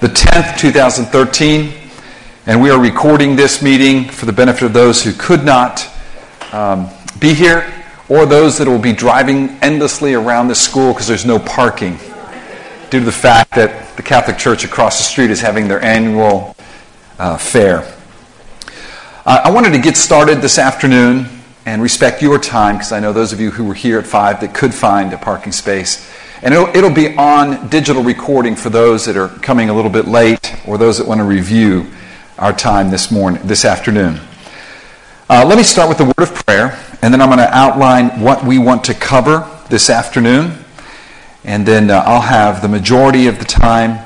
the 10th, 2013. And we are recording this meeting for the benefit of those who could not um, be here or those that will be driving endlessly around the school because there's no parking due to the fact that the Catholic Church across the street is having their annual uh, fair. Uh, I wanted to get started this afternoon and respect your time because I know those of you who were here at 5 that could find a parking space. And it'll, it'll be on digital recording for those that are coming a little bit late or those that want to review our time this morning, this afternoon. Uh, let me start with the word of prayer, and then I'm going to outline what we want to cover this afternoon. And then uh, I'll have the majority of the time,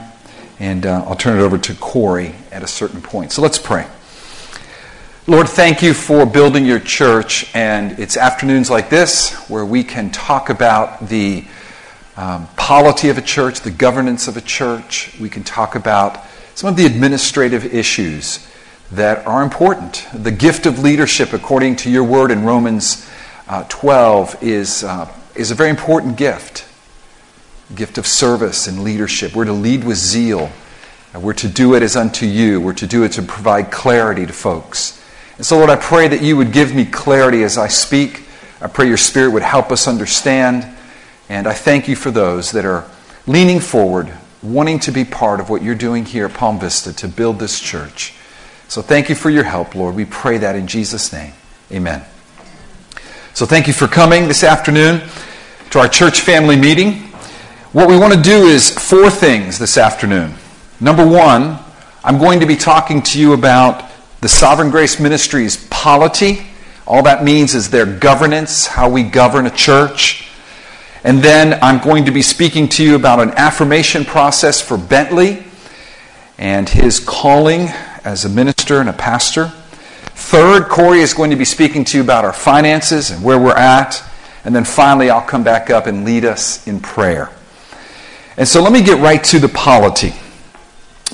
and uh, I'll turn it over to Corey at a certain point. So let's pray. Lord, thank you for building your church, and it's afternoons like this where we can talk about the um, polity of a church, the governance of a church. We can talk about some of the administrative issues that are important. The gift of leadership, according to your word in Romans uh, 12, is, uh, is a very important gift. gift of service and leadership. We're to lead with zeal. We're to do it as unto you. We're to do it to provide clarity to folks. And so, Lord, I pray that you would give me clarity as I speak. I pray your Spirit would help us understand. And I thank you for those that are leaning forward, wanting to be part of what you're doing here at Palm Vista to build this church. So thank you for your help, Lord. We pray that in Jesus' name. Amen. So thank you for coming this afternoon to our church family meeting. What we want to do is four things this afternoon. Number one, I'm going to be talking to you about the Sovereign Grace Ministry's polity. All that means is their governance, how we govern a church. And then I'm going to be speaking to you about an affirmation process for Bentley and his calling as a minister and a pastor. Third, Corey is going to be speaking to you about our finances and where we're at. And then finally, I'll come back up and lead us in prayer. And so let me get right to the polity.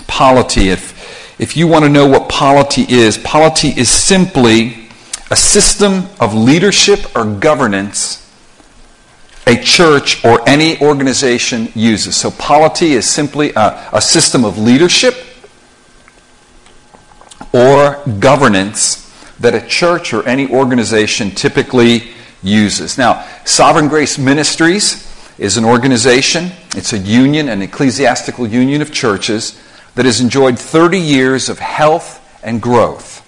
Polity, if, if you want to know what polity is, polity is simply a system of leadership or governance a church or any organization uses. So, polity is simply a, a system of leadership or governance that a church or any organization typically uses. Now, Sovereign Grace Ministries is an organization, it's a union, an ecclesiastical union of churches that has enjoyed 30 years of health and growth.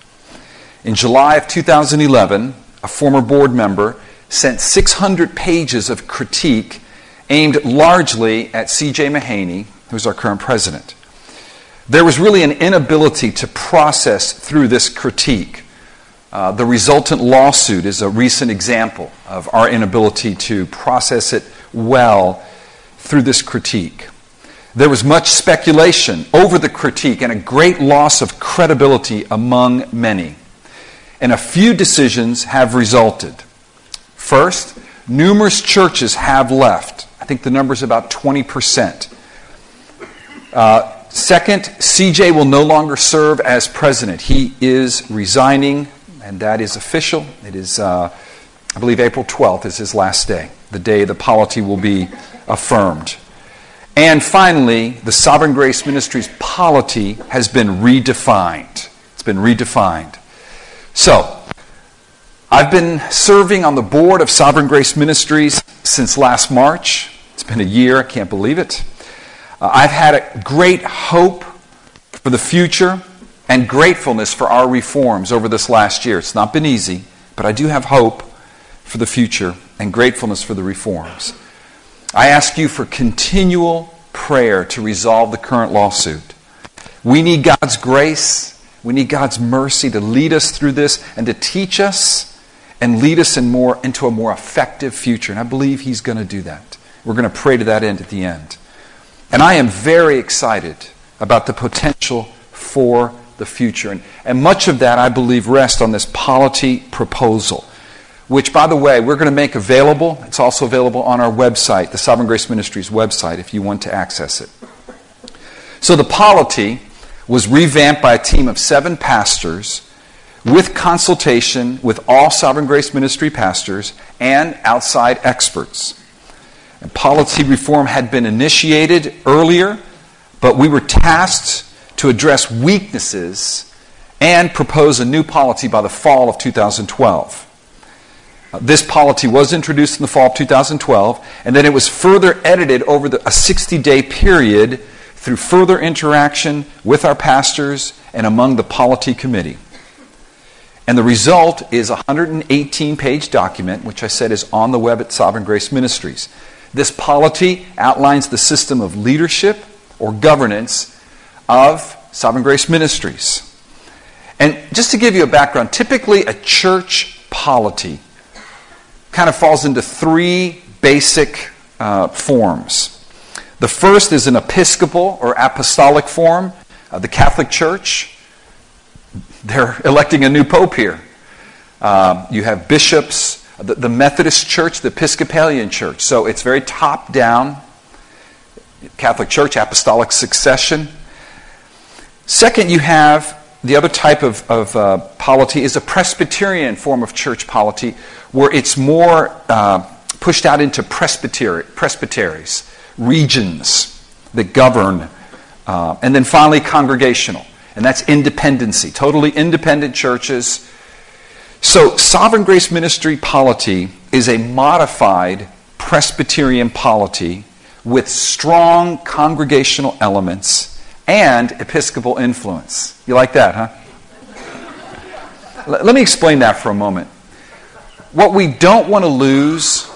In July of 2011, a former board member sent 600 pages of critique aimed largely at C.J. Mahaney, who's our current president. There was really an inability to process through this critique. Uh, the resultant lawsuit is a recent example of our inability to process it well through this critique. There was much speculation over the critique and a great loss of credibility among many. And a few decisions have resulted. First, numerous churches have left. I think the number is about 20%. Uh, Second, CJ will no longer serve as president. He is resigning, and that is official. It is, uh, I believe, April 12th is his last day, the day the polity will be affirmed. And finally, the Sovereign Grace Ministry's polity has been redefined. It's been redefined. So, I've been serving on the board of Sovereign Grace Ministries since last March. It's been a year, I can't believe it. Uh, I've had a great hope for the future and gratefulness for our reforms over this last year. It's not been easy, but I do have hope for the future and gratefulness for the reforms. I ask you for continual prayer to resolve the current lawsuit. We need God's grace. We need God's mercy to lead us through this and to teach us and lead us in more, into a more effective future. And I believe He's going to do that. We're going to pray to that end at the end. And I am very excited about the potential for the future. And, and much of that, I believe, rests on this polity proposal, which, by the way, we're going to make available. It's also available on our website, the Sovereign Grace Ministries website, if you want to access it. So the polity was revamped by a team of seven pastors with consultation with all Sovereign Grace Ministry pastors and outside experts. And policy reform had been initiated earlier but we were tasked to address weaknesses and propose a new polity by the fall of 2012. Uh, this polity was introduced in the fall of 2012, and then it was further edited over the, a 60 day period through further interaction with our pastors and among the polity committee. And the result is a 118 page document, which I said is on the web at Sovereign Grace Ministries. This polity outlines the system of leadership or governance of Sovereign Grace Ministries. And just to give you a background, typically a church polity kind of falls into three basic uh, forms. The first is an episcopal or apostolic form of the Catholic Church. They're electing a new pope here. Um, you have bishops, the, the Methodist Church, the Episcopalian Church. So it's very top down. Catholic Church, apostolic succession. Second, you have the other type of, of uh, polity is a Presbyterian form of church polity, where it's more uh, pushed out into presbytery, presbyteries, regions that govern. Uh, and then finally, congregational. And that's independency, totally independent churches. So, Sovereign Grace Ministry polity is a modified Presbyterian polity with strong congregational elements and Episcopal influence. You like that, huh? Let me explain that for a moment. What we don't want to lose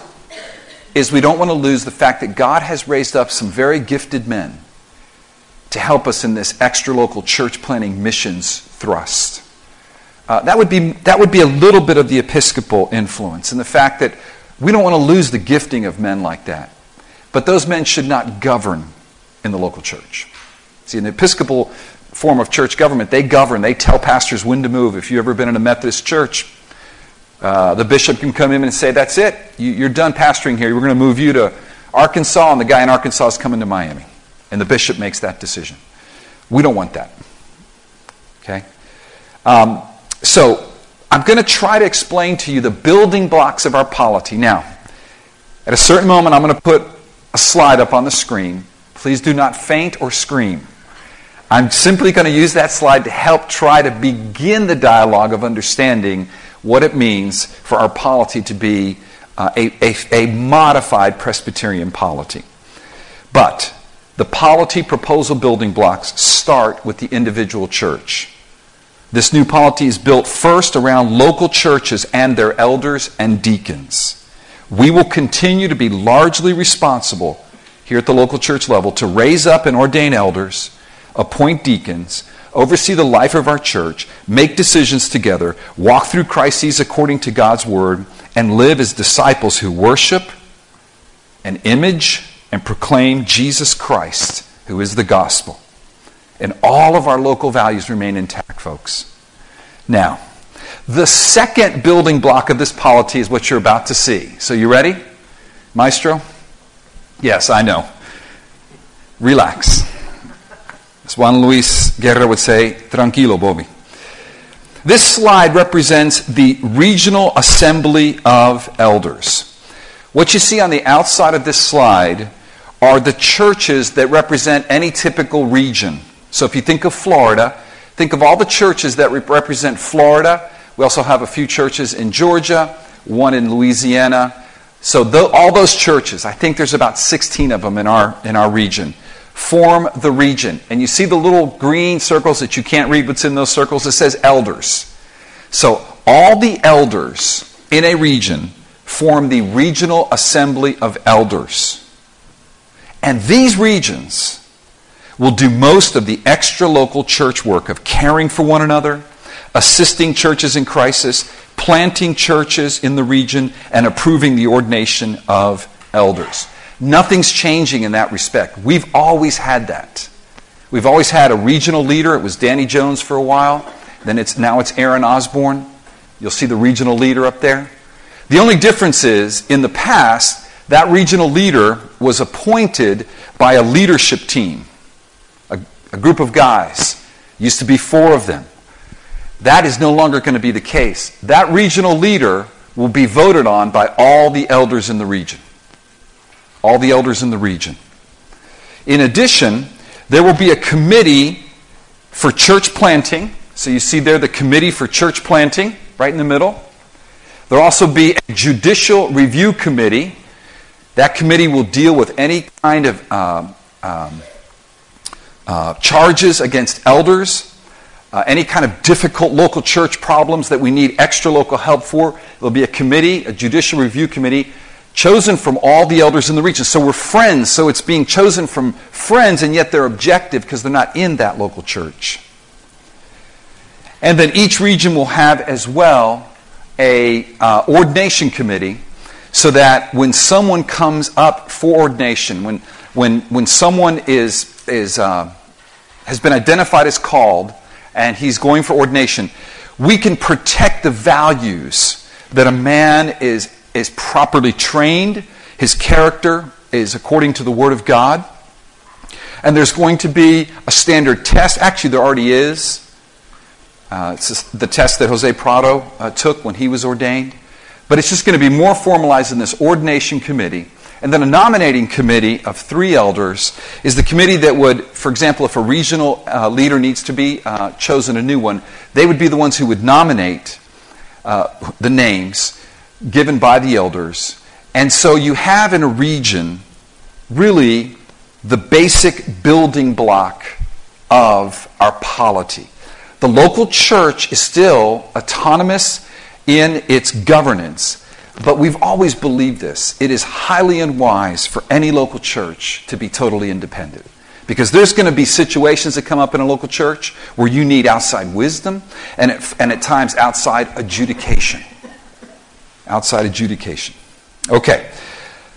is we don't want to lose the fact that God has raised up some very gifted men to help us in this extra local church planting missions thrust. Uh, that, would be, that would be a little bit of the Episcopal influence and the fact that we don't want to lose the gifting of men like that. But those men should not govern in the local church. See, in the Episcopal form of church government, they govern, they tell pastors when to move. If you've ever been in a Methodist church, uh, the bishop can come in and say, That's it. You, are done pastoring here. We're going to move you to Arkansas, and the guy in Arkansas is coming to Miami. And the bishop makes that decision. We don't want that. Okay? Um, so, I'm going to try to explain to you the building blocks of our polity. Now, at a certain moment, I'm going to put a slide up on the screen. Please do not faint or scream. I'm simply going to use that slide to help try to begin the dialogue of understanding what it means for our polity to be uh, a, a, a modified Presbyterian polity. But the polity proposal building blocks start with the individual church. This new polity is built first around local churches and their elders and deacons. We will continue to be largely responsible here at the local church level to raise up and ordain elders appoint deacons, oversee the life of our church, make decisions together, walk through crises according to God's word, and live as disciples who worship and image and proclaim Jesus Christ, who is the gospel. And all of our local values remain intact, folks. Now, the second building block of this polity is what you're about to see. So, you ready? Maestro? Yes, I know. Relax. As Juan Luis Guerra would say, tranquilo, Bobby. This slide represents the regional assembly of elders. What you see on the outside of this slide are the churches that represent any typical region. So if you think of Florida, think of all the churches that represent Florida. We also have a few churches in Georgia, one in Louisiana. So all those churches, I think there's about 16 of them in our, in our region form the region. And you see the little green circles that you can't read what's in those circles? It says elders. So all the elders in a region form the regional assembly of elders. And these regions will do most of the extra local church work of caring for one another, assisting churches in crisis, planting churches in the region, and approving the ordination of elders. Nothing's changing in that respect. We've always had that. We've always had a regional leader. It was Danny Jones for a while. Then it's now it's Aaron Osborne. You'll see the regional leader up there. The only difference is in the past, that regional leader was appointed by a leadership team, a, a group of guys. Used to be four of them. That is no longer going to be the case. That regional leader will be voted on by all the elders in the region all the elders in the region. In addition, There will be a committee for church planting. So you see there the committee for church planting right in the middle. There'll also be a judicial review committee. That committee will deal with any kind of um, um, uh, charges against elders, uh, any kind of difficult local church problems that we need extra local help for. There'll be a committee, a judicial review committee, chosen from all the elders in the region. So we're friends, so it's being chosen from friends, and yet they're objective because they're not in that local church. And then each region will have as well a uh, ordination committee so that when someone comes up for ordination, when, when, when someone is, is, uh, has been identified as called and he's going for ordination, we can protect the values that a man is, is properly trained, his character is according to the Word of God, and there's going to be a standard test. Actually, there already is. Uh, it's the test that Jose Prado uh, took when he was ordained. But it's just going to be more formalized in this ordination committee. And then a nominating committee of three elders is the committee that would, for example, if a regional uh, leader needs to be uh, chosen, a new one, they would be the ones who would nominate uh, the names given by the elders. And so you have in a region really the basic building block of our polity. The local church is still autonomous in its governance, but we've always believed this. It is highly unwise for any local church to be totally independent. Because there's going to be situations that come up in a local church where you need outside wisdom and at, and at times outside adjudication. Outside adjudication. Okay.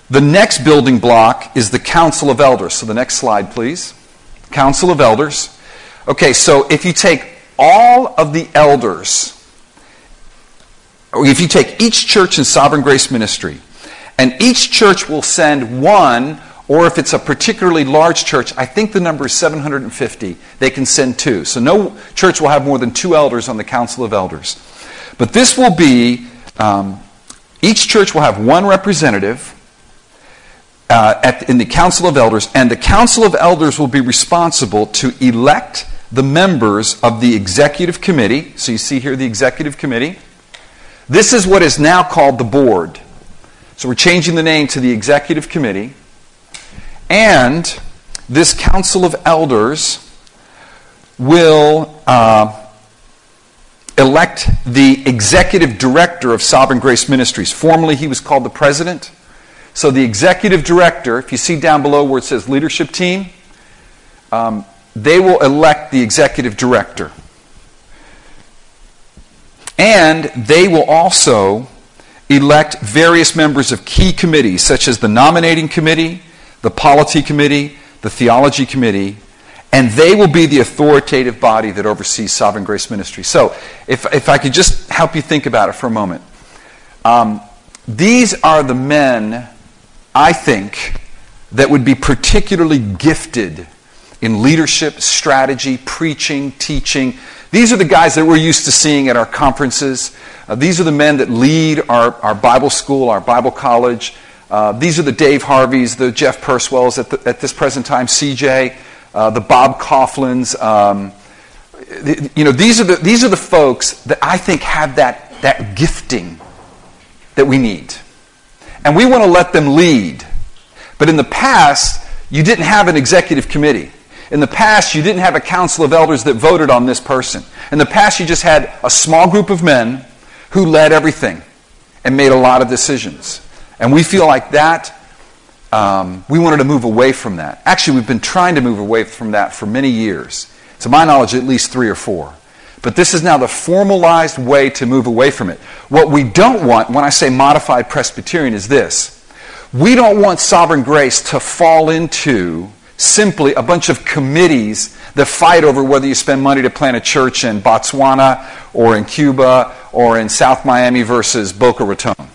The next building block is the Council of Elders. So the next slide, please. Council of Elders. Okay, so if you take all of the elders, if you take each church in Sovereign Grace Ministry, and each church will send one, or if it's a particularly large church, I think the number is 750, they can send two. So no church will have more than two elders on the Council of Elders. But this will be, um, each church will have one representative. Uh, at, in the Council of Elders, and the Council of Elders will be responsible to elect the members of the executive committee. So you see here the executive committee. This is what is now called the board. So we're changing the name to the executive committee. And this council of elders will uh, elect the executive director of Sovereign Grace Ministries. Formerly, he was called the president. So the executive director, if you see down below where it says leadership team, um, they will elect the executive director. And they will also elect various members of key committees, such as the nominating committee, the polity committee, the theology committee, and they will be the authoritative body that oversees Sovereign Grace Ministry. So, if, if I could just help you think about it for a moment. Um, these are the men, I think, that would be particularly gifted in leadership, strategy, preaching, teaching. These are the guys that we're used to seeing at our conferences. Uh, these are the men that lead our, our Bible school, our Bible college. Uh, these are the Dave Harveys, the Jeff Purswells at, the, at this present time, CJ, uh, the Bob Kauflins. Um, you know, these are, the, these are the folks that I think have that, that gifting that we need. And we want to let them lead. But in the past, you didn't have an executive committee. In the past, you didn't have a council of elders that voted on this person. In the past, you just had a small group of men who led everything and made a lot of decisions. And we feel like that, um, we wanted to move away from that. Actually, we've been trying to move away from that for many years. To my knowledge, at least three or four. But this is now the formalized way to move away from it. What we don't want, when I say modified Presbyterian, is this. We don't want sovereign grace to fall into simply a bunch of committees that fight over whether you spend money to plant a church in Botswana or in Cuba or in South Miami versus Boca Raton.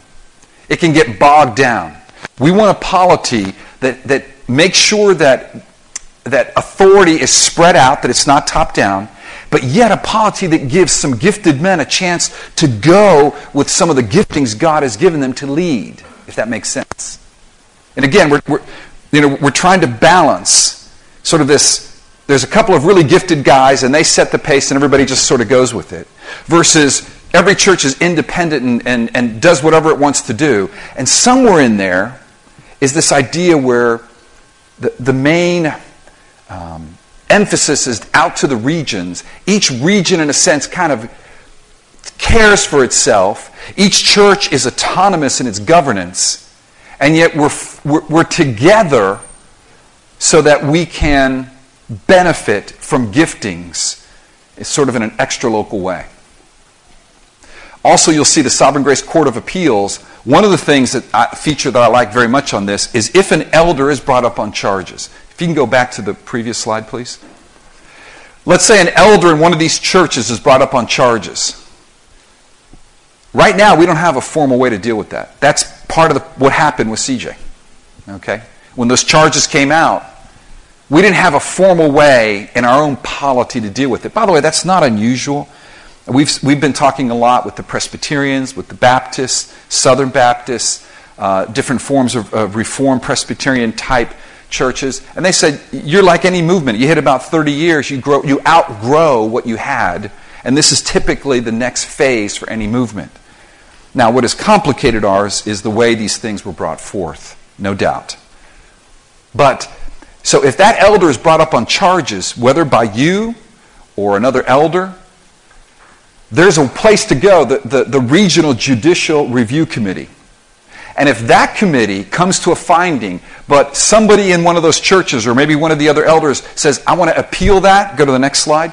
It can get bogged down. We want a polity that, that makes sure that, that authority is spread out, that it's not top down, but yet a polity that gives some gifted men a chance to go with some of the giftings God has given them to lead, if that makes sense. And again, we're, we're, you know, we're trying to balance sort of this there's a couple of really gifted guys and they set the pace and everybody just sort of goes with it. Versus every church is independent and, and, and does whatever it wants to do. And somewhere in there is this idea where the, the main um, emphasis is out to the regions. Each region, in a sense, kind of cares for itself. Each church is autonomous in its governance. And yet we're, we're, we're together so that we can benefit from giftings sort of in an extra local way. Also, you'll see the Sovereign Grace Court of Appeals. One of the things that I, feature that I like very much on this is if an elder is brought up on charges. If you can go back to the previous slide, please. Let's say an elder in one of these churches is brought up on charges. Right now, we don't have a formal way to deal with that. That's part of the, what happened with CJ. Okay? When those charges came out, we didn't have a formal way in our own polity to deal with it. By the way, that's not unusual. We've, we've been talking a lot with the Presbyterians, with the Baptists, Southern Baptists, uh, different forms of, of Reformed Presbyterian type churches. And they said, You're like any movement. You hit about 30 years, you, grow, you outgrow what you had. And this is typically the next phase for any movement. Now, what has complicated ours is the way these things were brought forth, no doubt. But so if that elder is brought up on charges, whether by you or another elder, there's a place to go, the, the, the, Regional Judicial Review Committee. And if that committee comes to a finding, but somebody in one of those churches or maybe one of the other elders says, I want to appeal that, go to the next slide.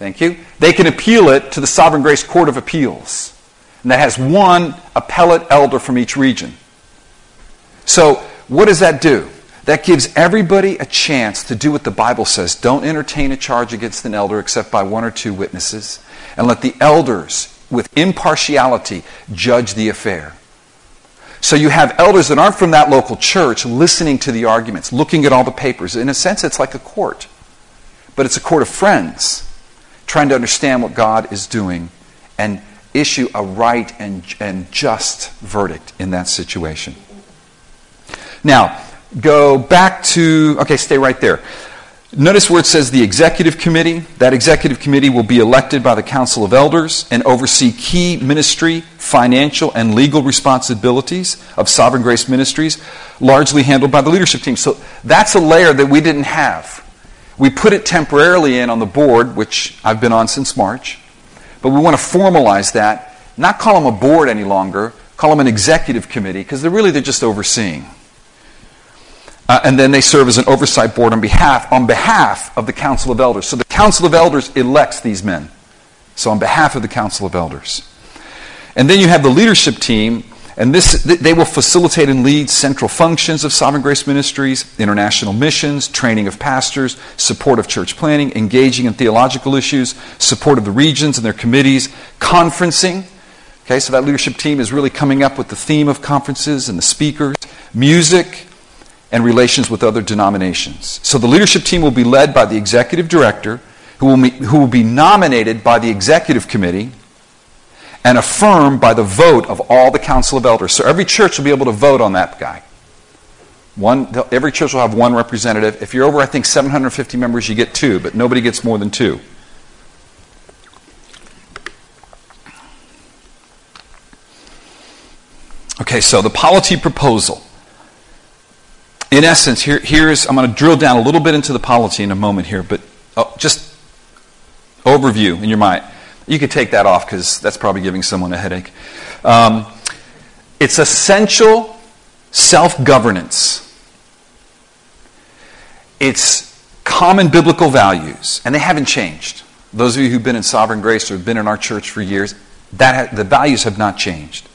Thank you. They can appeal it to the Sovereign Grace Court of Appeals. And that has one appellate elder from each region. So, what does that do? That gives everybody a chance to do what the Bible says. Don't entertain a charge against an elder except by one or two witnesses. And let the elders, with impartiality, judge the affair. So you have elders that aren't from that local church listening to the arguments, looking at all the papers. In a sense, it's like a court. But it's a court of friends trying to understand what God is doing and issue a right and, and just verdict in that situation. Now, go back to, okay, stay right there. Notice where it says the executive committee. That executive committee will be elected by the Council of Elders and oversee key ministry, financial, and legal responsibilities of Sovereign Grace Ministries, largely handled by the leadership team. So that's a layer that we didn't have. We put it temporarily in on the board, which I've been on since March, but we want to formalize that, not call them a board any longer, call them an executive committee, because they're really they're just overseeing. Uh, and then they serve as an oversight board on behalf, on behalf of the Council of Elders. So the Council of Elders elects these men. So on behalf of the Council of Elders. And then you have the leadership team, and this, they will facilitate and lead central functions of Sovereign Grace Ministries, international missions, training of pastors, support of church planting, engaging in theological issues, support of the regions and their committees, conferencing. Okay, so that leadership team is really coming up with the theme of conferences and the speakers, music, and relations with other denominations. So the leadership team will be led by the executive director, who will, who will be nominated by the executive committee and affirmed by the vote of all the council of elders. So every church will be able to vote on that guy. One, every church will have one representative. If you're over, I think, 750 members, you get two, but nobody gets more than two. Okay, so the polity proposal in essence, here, here's, I'm going to drill down a little bit into the polity in a moment here, but oh, just overview in your mind. You could take that off because that's probably giving someone a headache. Um, it's essential self governance. It's common biblical values, and they haven't changed. Those of you who've been in Sovereign Grace or have been in our church for years, that ha- the values have not changed.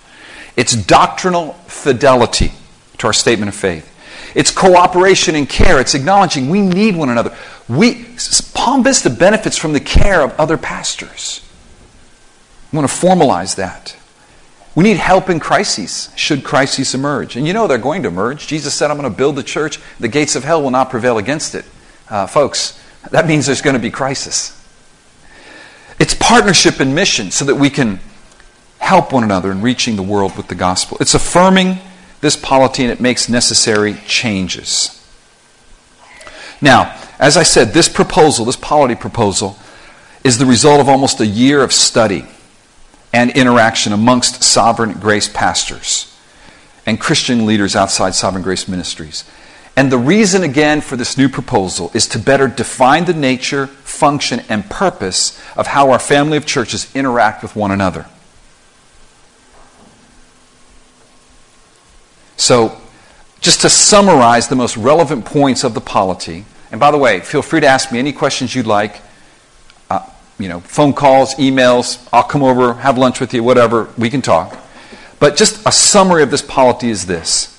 It's doctrinal fidelity to our statement of faith. It's cooperation and care. It's acknowledging we need one another. We, Palm Vista benefits from the care of other pastors. I want to formalize that. We need help in crises, should crises emerge. And you know they're going to emerge. Jesus said, I'm going to build the church. The gates of hell will not prevail against it. Uh, folks, that means there's going to be crisis. It's partnership and mission so that we can help one another in reaching the world with the gospel. It's affirming this polity and it makes necessary changes. Now, as I said, this proposal, this polity proposal, is the result of almost a year of study and interaction amongst Sovereign Grace pastors and Christian leaders outside Sovereign Grace ministries. And the reason, again, for this new proposal is to better define the nature, function, and purpose of how our family of churches interact with one another. So, just to summarize the most relevant points of the polity, and by the way, feel free to ask me any questions you'd like. You know, phone calls, emails, I'll come over, have lunch with you, whatever, we can talk. But just a summary of this polity is this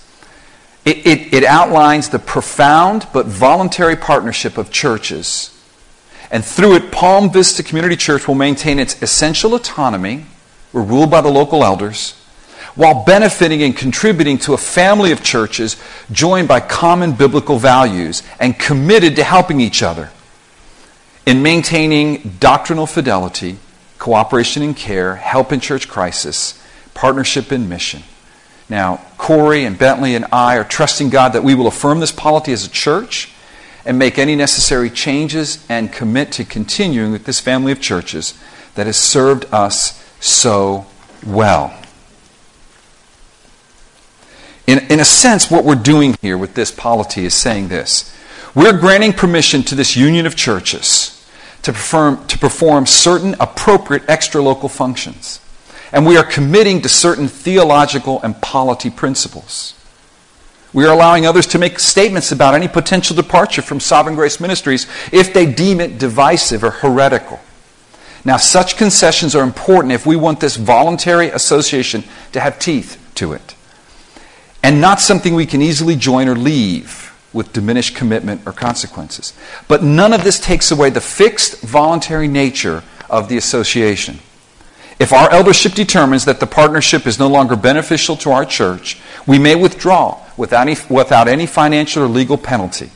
it, it, it outlines the profound but voluntary partnership of churches. And through it, Palm Vista Community Church will maintain its essential autonomy. We're ruled by the local elders, while benefiting and contributing to a family of churches joined by common biblical values and committed to helping each other in maintaining doctrinal fidelity, cooperation in care, help in church crisis, partnership in mission. Now, Corey and Bentley and I are trusting God that we will affirm this polity as a church and make any necessary changes and commit to continuing with this family of churches that has served us so well. In, in a sense, what we're doing here with this polity is saying this we're granting permission to this union of churches to perform, to perform certain appropriate extralocal functions and we are committing to certain theological and polity principles. We are allowing others to make statements about any potential departure from Sovereign Grace Ministries if they deem it divisive or heretical. Now, such concessions are important if we want this voluntary association to have teeth to it, and not something we can easily join or leave with diminished commitment or consequences. But none of this takes away the fixed voluntary nature of the association. If our eldership determines that the partnership is no longer beneficial to our church, we may withdraw without any, without any financial or legal penalty.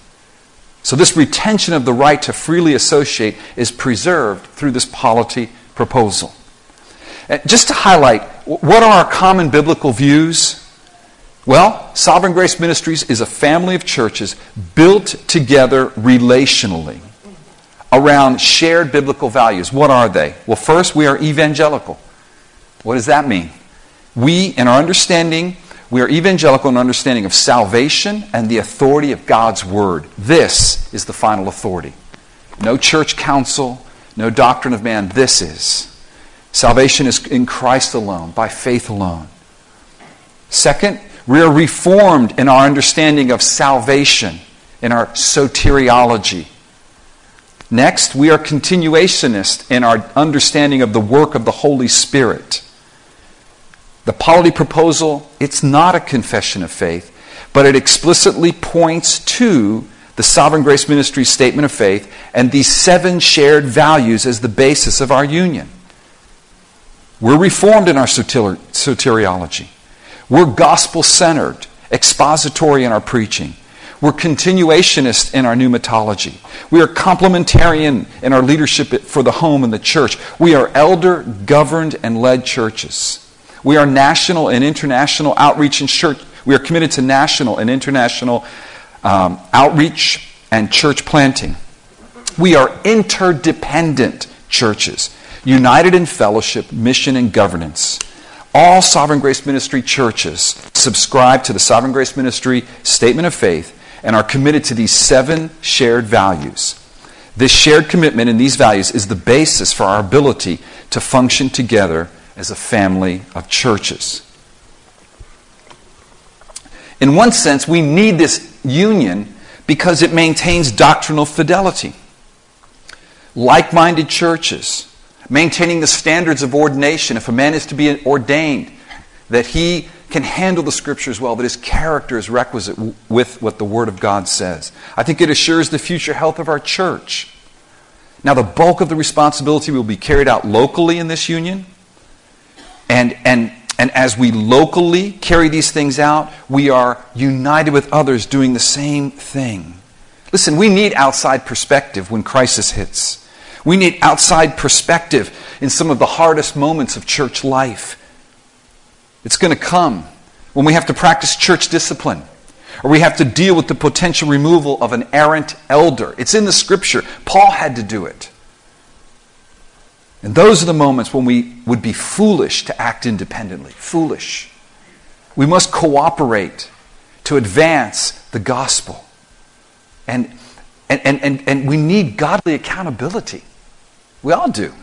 So, this retention of the right to freely associate is preserved through this polity proposal. Just to highlight, what are our common biblical views? Well, Sovereign Grace Ministries is a family of churches built together relationally around shared biblical values. What are they? Well, first, we are evangelical. What does that mean? We, in our understanding, we are evangelical in understanding of salvation and the authority of God's Word. This is the final authority. No church council, no doctrine of man. This is. Salvation is in Christ alone, by faith alone. Second, we are reformed in our understanding of salvation, in our soteriology. Next, we are continuationist in our understanding of the work of the Holy Spirit. The polity proposal, it's not a confession of faith, but it explicitly points to the Sovereign Grace Ministry statement of faith and these seven shared values as the basis of our union. We're reformed in our soteriology. We're gospel centered, expository in our preaching. We're continuationist in our pneumatology. We are complementarian in our leadership for the home and the church. We are elder governed and led churches. We are national and international outreach and church. We are committed to national and international um, outreach and church planting. We are interdependent churches, united in fellowship, mission, and governance. All Sovereign Grace Ministry churches subscribe to the Sovereign Grace Ministry Statement of Faith and are committed to these seven shared values. This shared commitment and these values is the basis for our ability to function together as a family of churches. In one sense, we need this union because it maintains doctrinal fidelity. Like minded churches, maintaining the standards of ordination. If a man is to be ordained, that he can handle the scriptures well, that his character is requisite with what the Word of God says. I think it assures the future health of our church. Now, the bulk of the responsibility will be carried out locally in this union. And, and, and as we locally carry these things out, we are united with others doing the same thing. Listen, we need outside perspective when crisis hits. We need outside perspective in some of the hardest moments of church life. It's going to come when we have to practice church discipline, or we have to deal with the potential removal of an errant elder. It's in the scripture. Paul had to do it. And those are the moments when we would be foolish to act independently. Foolish. We must cooperate to advance the gospel. And, and, and, and, and we need godly accountability. We all do.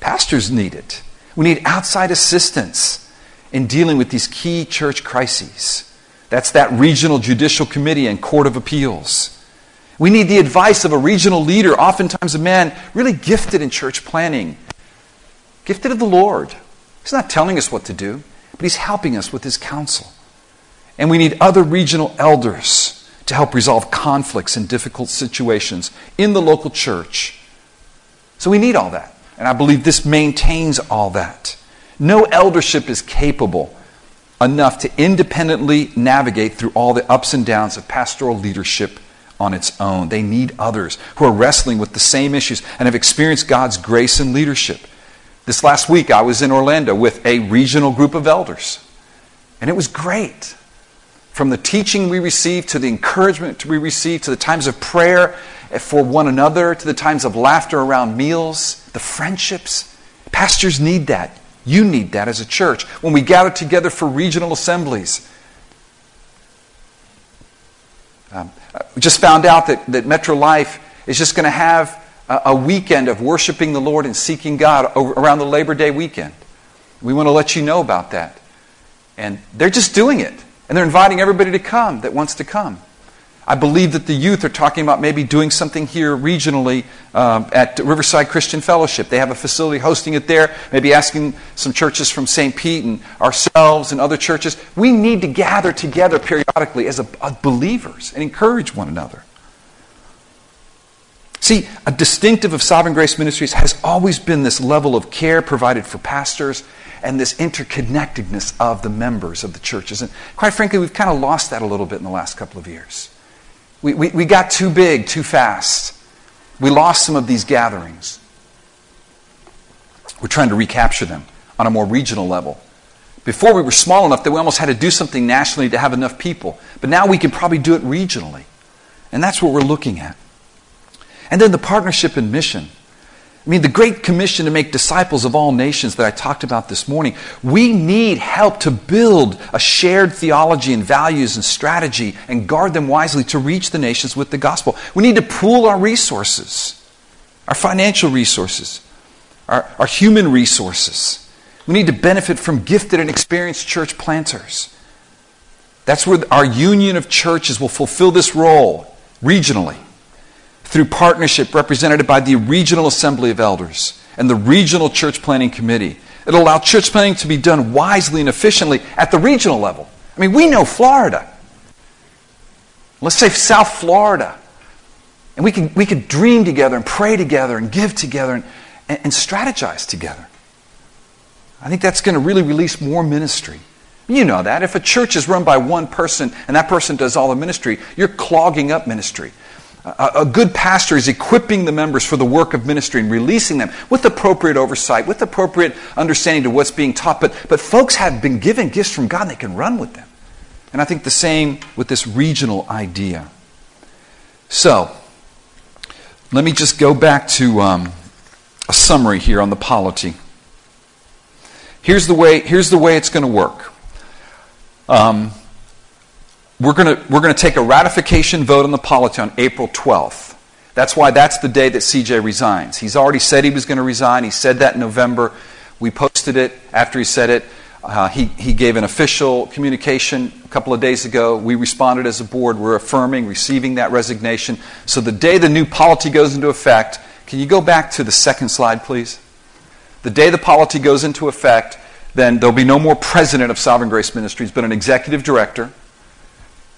Pastors need it. We need outside assistance in dealing with these key church crises. That's that regional judicial committee and court of appeals. We need the advice of a regional leader, oftentimes a man really gifted in church planting, gifted of the Lord. He's not telling us what to do, but he's helping us with his counsel. And we need other regional elders to help resolve conflicts and difficult situations in the local church. So we need all that. And I believe this maintains all that. No eldership is capable enough to independently navigate through all the ups and downs of pastoral leadership on its own. They need others who are wrestling with the same issues and have experienced God's grace and leadership. This last week, I was in Orlando with a regional group of elders, and it was great. From the teaching we received to the encouragement we received to the times of prayer for one another to the times of laughter around meals, the friendships. Pastors need that. You need that as a church. When we gather together for regional assemblies, um, we just found out that, that Metro Life is just going to have a, a, weekend of worshiping the Lord and seeking God over, around the Labor Day weekend. We want to let you know about that. And they're just doing it. And they're inviting everybody to come that wants to come. I believe that the youth are talking about maybe doing something here regionally um, at Riverside Christian Fellowship. They have a facility hosting it there, maybe asking some churches from St. Pete and ourselves and other churches. We need to gather together periodically as a, believers and encourage one another. See, a distinctive of Sovereign Grace Ministries has always been this level of care provided for pastors and this interconnectedness of the members of the churches. And quite frankly, we've kind of lost that a little bit in the last couple of years. We, we, we got too big too fast. We lost some of these gatherings. We're trying to recapture them on a more regional level. Before we were small enough that we almost had to do something nationally to have enough people. But now we can probably do it regionally. And that's what we're looking at. And then the partnership and mission. I mean, the Great Commission to make disciples of all nations that I talked about this morning, we need help to build a shared theology and values and strategy and guard them wisely to reach the nations with the gospel. We need to pool our resources, our financial resources, our, our human resources. We need to benefit from gifted and experienced church planters. That's where our union of churches will fulfill this role regionally through partnership represented by the Regional Assembly of Elders and the Regional Church Planting Committee. It'll allow church planting to be done wisely and efficiently at the regional level. I mean, we know Florida. Let's say South Florida. And we can, we could dream together and pray together and give together and, and, and strategize together. I think that's going to really release more ministry. You know that. If a church is run by one person and that person does all the ministry, you're clogging up ministry. A, good pastor is equipping the members for the work of ministry and releasing them with appropriate oversight, with appropriate understanding to what's being taught. But, but folks have been given gifts from God and they can run with them. And I think the same with this regional idea. So, let me just go back to um, a summary here on the polity. Here's the way, here's the way it's going to work. Um, we're going we're going to take a ratification vote on the polity on April 12th. That's why that's the day that CJ resigns. He's already said he was going to resign. He said that in November. We posted it after he said it. Uh, he, he gave an official communication a couple of days ago. We responded as a board. We're affirming, receiving that resignation. So the day the new polity goes into effect, can you go back to the second slide, please? The day the polity goes into effect, then there'll be no more president of Sovereign Grace Ministries, but an executive director.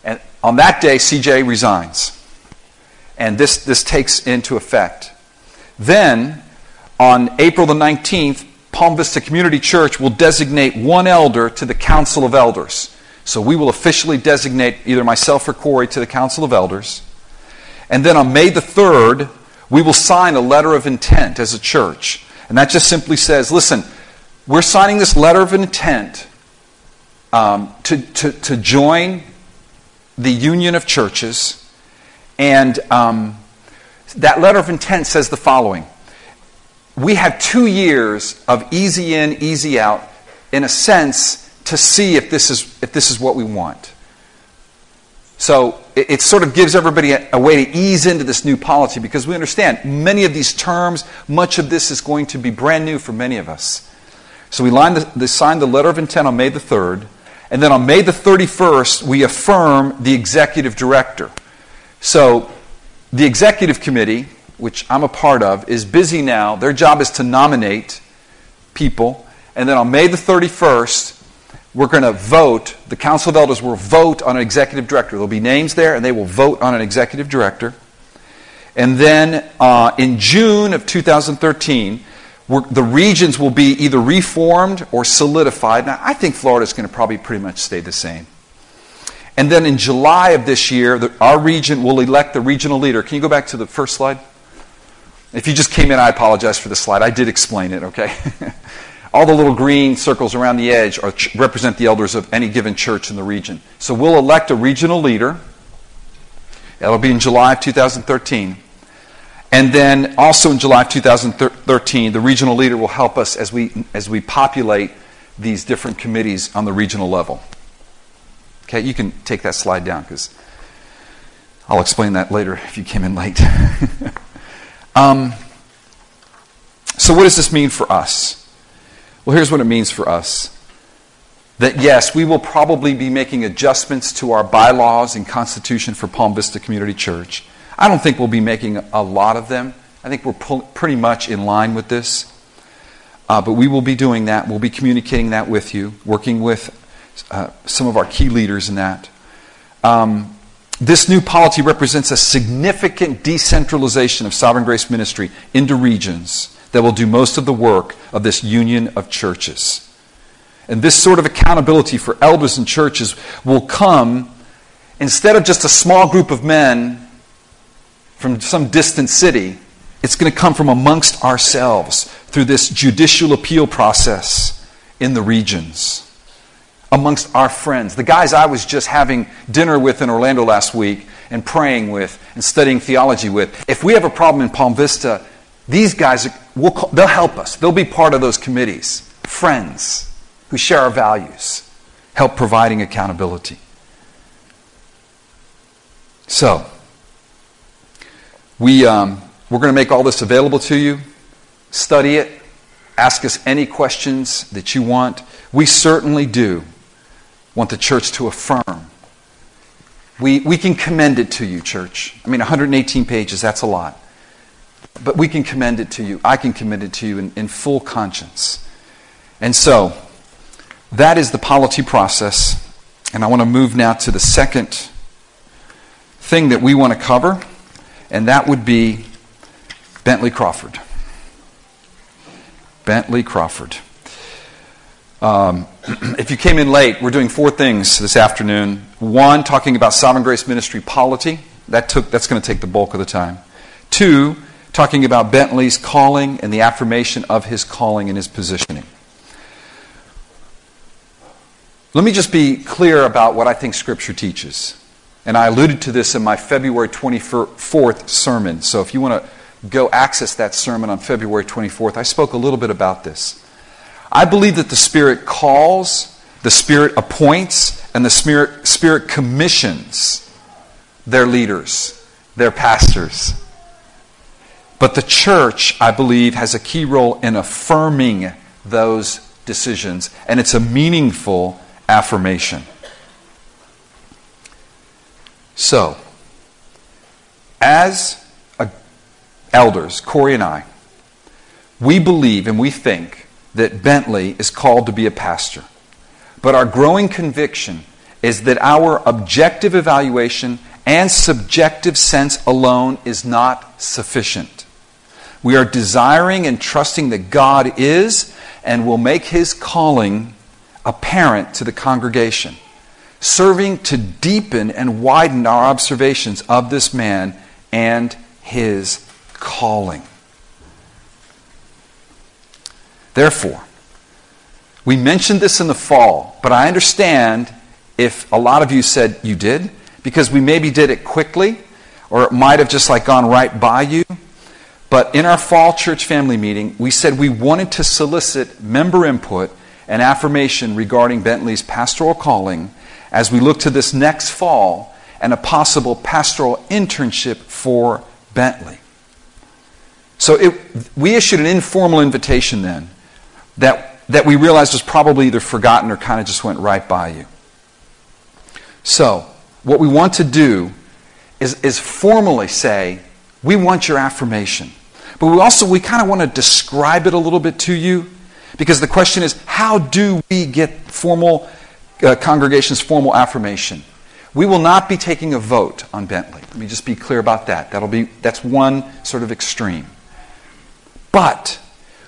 And on that day, CJ resigns. And this, this takes into effect. Then, on April the 19th, Palm Vista Community Church will designate one elder to the Council of Elders. So we will officially designate either myself or Corey to the Council of Elders. And then on May the 3rd, we will sign a letter of intent as a church. And that just simply says listen, we're signing this letter of intent um, to, to, to join the union of churches, and um, that letter of intent says the following We have two years of easy in, easy out, in a sense, to see if this is, if this is what we want. So it, it sort of gives everybody a, a, way to ease into this new policy because we understand many of these terms, much of this is going to be brand new for many of us. So we the, signed the letter of intent on May the 3rd, and then on May the 31st, we affirm the executive director. So the executive committee, which I'm a part of, is busy now. Their job is to nominate people. And then on May the 31st, we're going to vote, the Council of Elders will vote on an executive director. There'll be names there, and they will vote on an executive director. And then uh, in June of 2013, the regions will be either reformed or solidified. Now, I think Florida is going to probably pretty much stay the same. And then in July of this year, the, our region will elect the regional leader. Can you go back to the first slide? If you just came in, I apologize for the slide. I did explain it, okay? All the little green circles around the edge are, represent the elders of any given church in the region. So we'll elect a regional leader. That'll be in July of 2013. And then also in July of 2013, the regional leader will help us as we, as we populate these different committees on the regional level. Okay, you can take that slide down because I'll explain that later if you came in late. um, so, what does this mean for us? Well, here's what it means for us that yes, we will probably be making adjustments to our bylaws and constitution for Palm Vista Community Church. I don't think we'll be making a lot of them. I think we're pretty much in line with this. Uh, but we will be doing that. We'll be communicating that with you, working with uh, some of our key leaders in that. Um, this new policy represents a significant decentralization of Sovereign Grace Ministry into regions that will do most of the work of this union of churches. And this sort of accountability for elders and churches will come instead of just a small group of men from some distant city, it's going to come from amongst ourselves through this judicial appeal process in the regions, amongst our friends. The guys I was just having dinner with in Orlando last week and praying with and studying theology with, if we have a problem in Palm Vista, these guys, will they'll help us. They'll be part of those committees. Friends who share our values, help providing accountability. So, we, um, we're going to make all this available to you. Study it. Ask us any questions that you want. We certainly do want the church to affirm. We, we can commend it to you, church. I mean, 118 pages, that's a lot. But we can commend it to you. I can commend it to you in, in full conscience. And so, that is the polity process. And I want to move now to the second thing that we want to cover, and that would be Bentley Crawford. Bentley Crawford. Um, if you came in late, we're doing four things this afternoon. One, talking about Sovereign Grace Ministry polity. That took, that's going to take the bulk of the time. Two, talking about Bentley's calling and the affirmation of his calling and his positioning. Let me just be clear about what I think Scripture teaches. And I alluded to this in my February 24th sermon. So if you want to go access that sermon on February 24th, I spoke a little bit about this. I believe that the Spirit calls, the Spirit appoints, and the Spirit, Spirit commissions their leaders, their pastors, but the church, I believe, has a key role in affirming those decisions, and it's a meaningful affirmation. So, as a, elders, Corey and I, we believe and we think that Bentley is called to be a pastor. But our growing conviction is that our objective evaluation and subjective sense alone is not sufficient. We are desiring and trusting that God is and will make his calling apparent to the congregation, serving to deepen and widen our observations of this man and his calling. Therefore, we mentioned this in the fall, but I understand if a lot of you said you did, because we maybe did it quickly or it might have just like gone right by you. But in our fall church family meeting, we said we wanted to solicit member input and affirmation regarding Bentley's pastoral calling as we look to this next fall and a possible pastoral internship for Bentley. So it, we issued an informal invitation then that, that we realized was probably either forgotten or kind of just went right by you. So, what we want to do is, is formally say, we want your affirmation. But we also, we kind of want to describe it a little bit to you because the question is, how do we get formal uh, congregation's formal affirmation? We will not be taking a vote on Bentley. Let me just be clear about that. That'll be, that's one sort of extreme. But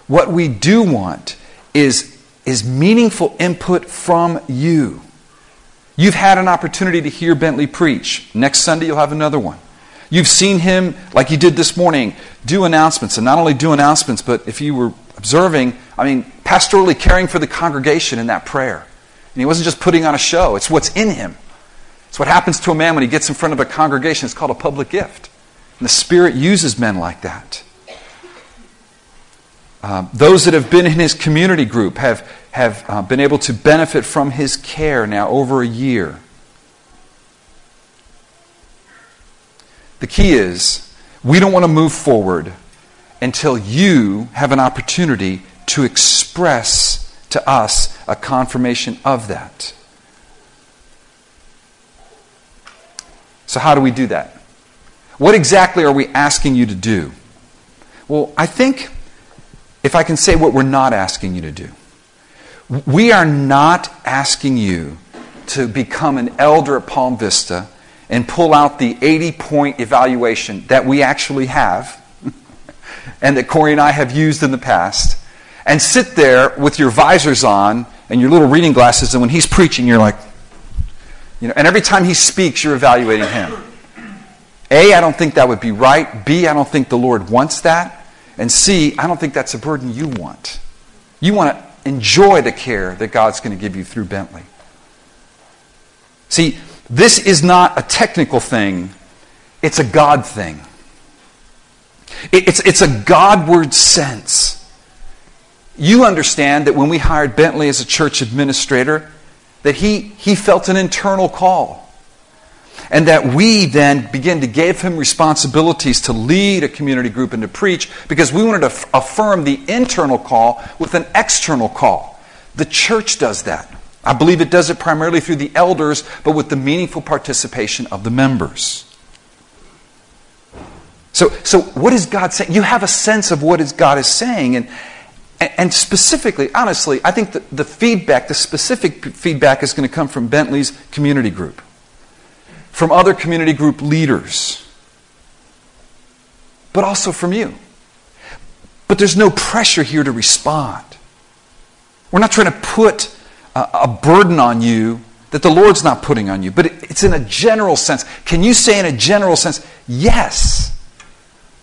what we do want is, is meaningful input from you. You've had an opportunity to hear Bentley preach. Next Sunday, you'll have another one. You've seen him, like you did this morning, do announcements. And not only do announcements, but if you were observing, I mean, pastorally caring for the congregation in that prayer. And he wasn't just putting on a show, it's what's in him. It's what happens to a man when he gets in front of a congregation. It's called a public gift. And the Spirit uses men like that. Um, those that have been in his community group have, have uh, been able to benefit from his care now over a year. The key is we don't want to move forward until you have an opportunity to express to us a confirmation of that. So, how do we do that? What exactly are we asking you to do? Well, I think if I can say what we're not asking you to do. We are not asking you to become an elder at Palm Vista and pull out the 80 point evaluation that we actually have and that Corey and I have used in the past and sit there with your visors on and your little reading glasses, and when he's preaching, you're like, you know, and every time he speaks, you're evaluating him. A, I don't think that would be right. B, I don't think the Lord wants that. And C, I don't think that's a burden you want. You want to enjoy the care that God's going to give you through Bentley. See, this is not a technical thing, it's a God thing. It's, it's a Godward sense. You understand that when we hired Bentley as a church administrator, that he, he felt an internal call and that we then begin to give him responsibilities to lead a community group and to preach because we wanted to f- affirm the internal call with an external call. The church does that. I believe it does it primarily through the elders, but with the meaningful participation of the members. So, so what is God saying? You have a sense of what is God is saying, and, and specifically, honestly, I think the, feedback, the specific feedback, is going to come from Bentley's community group from other community group leaders, but also from you. But there's no pressure here to respond. We're not trying to put a, burden on you that the Lord's not putting on you, but it, it's in a general sense. Can you say in a general sense, yes?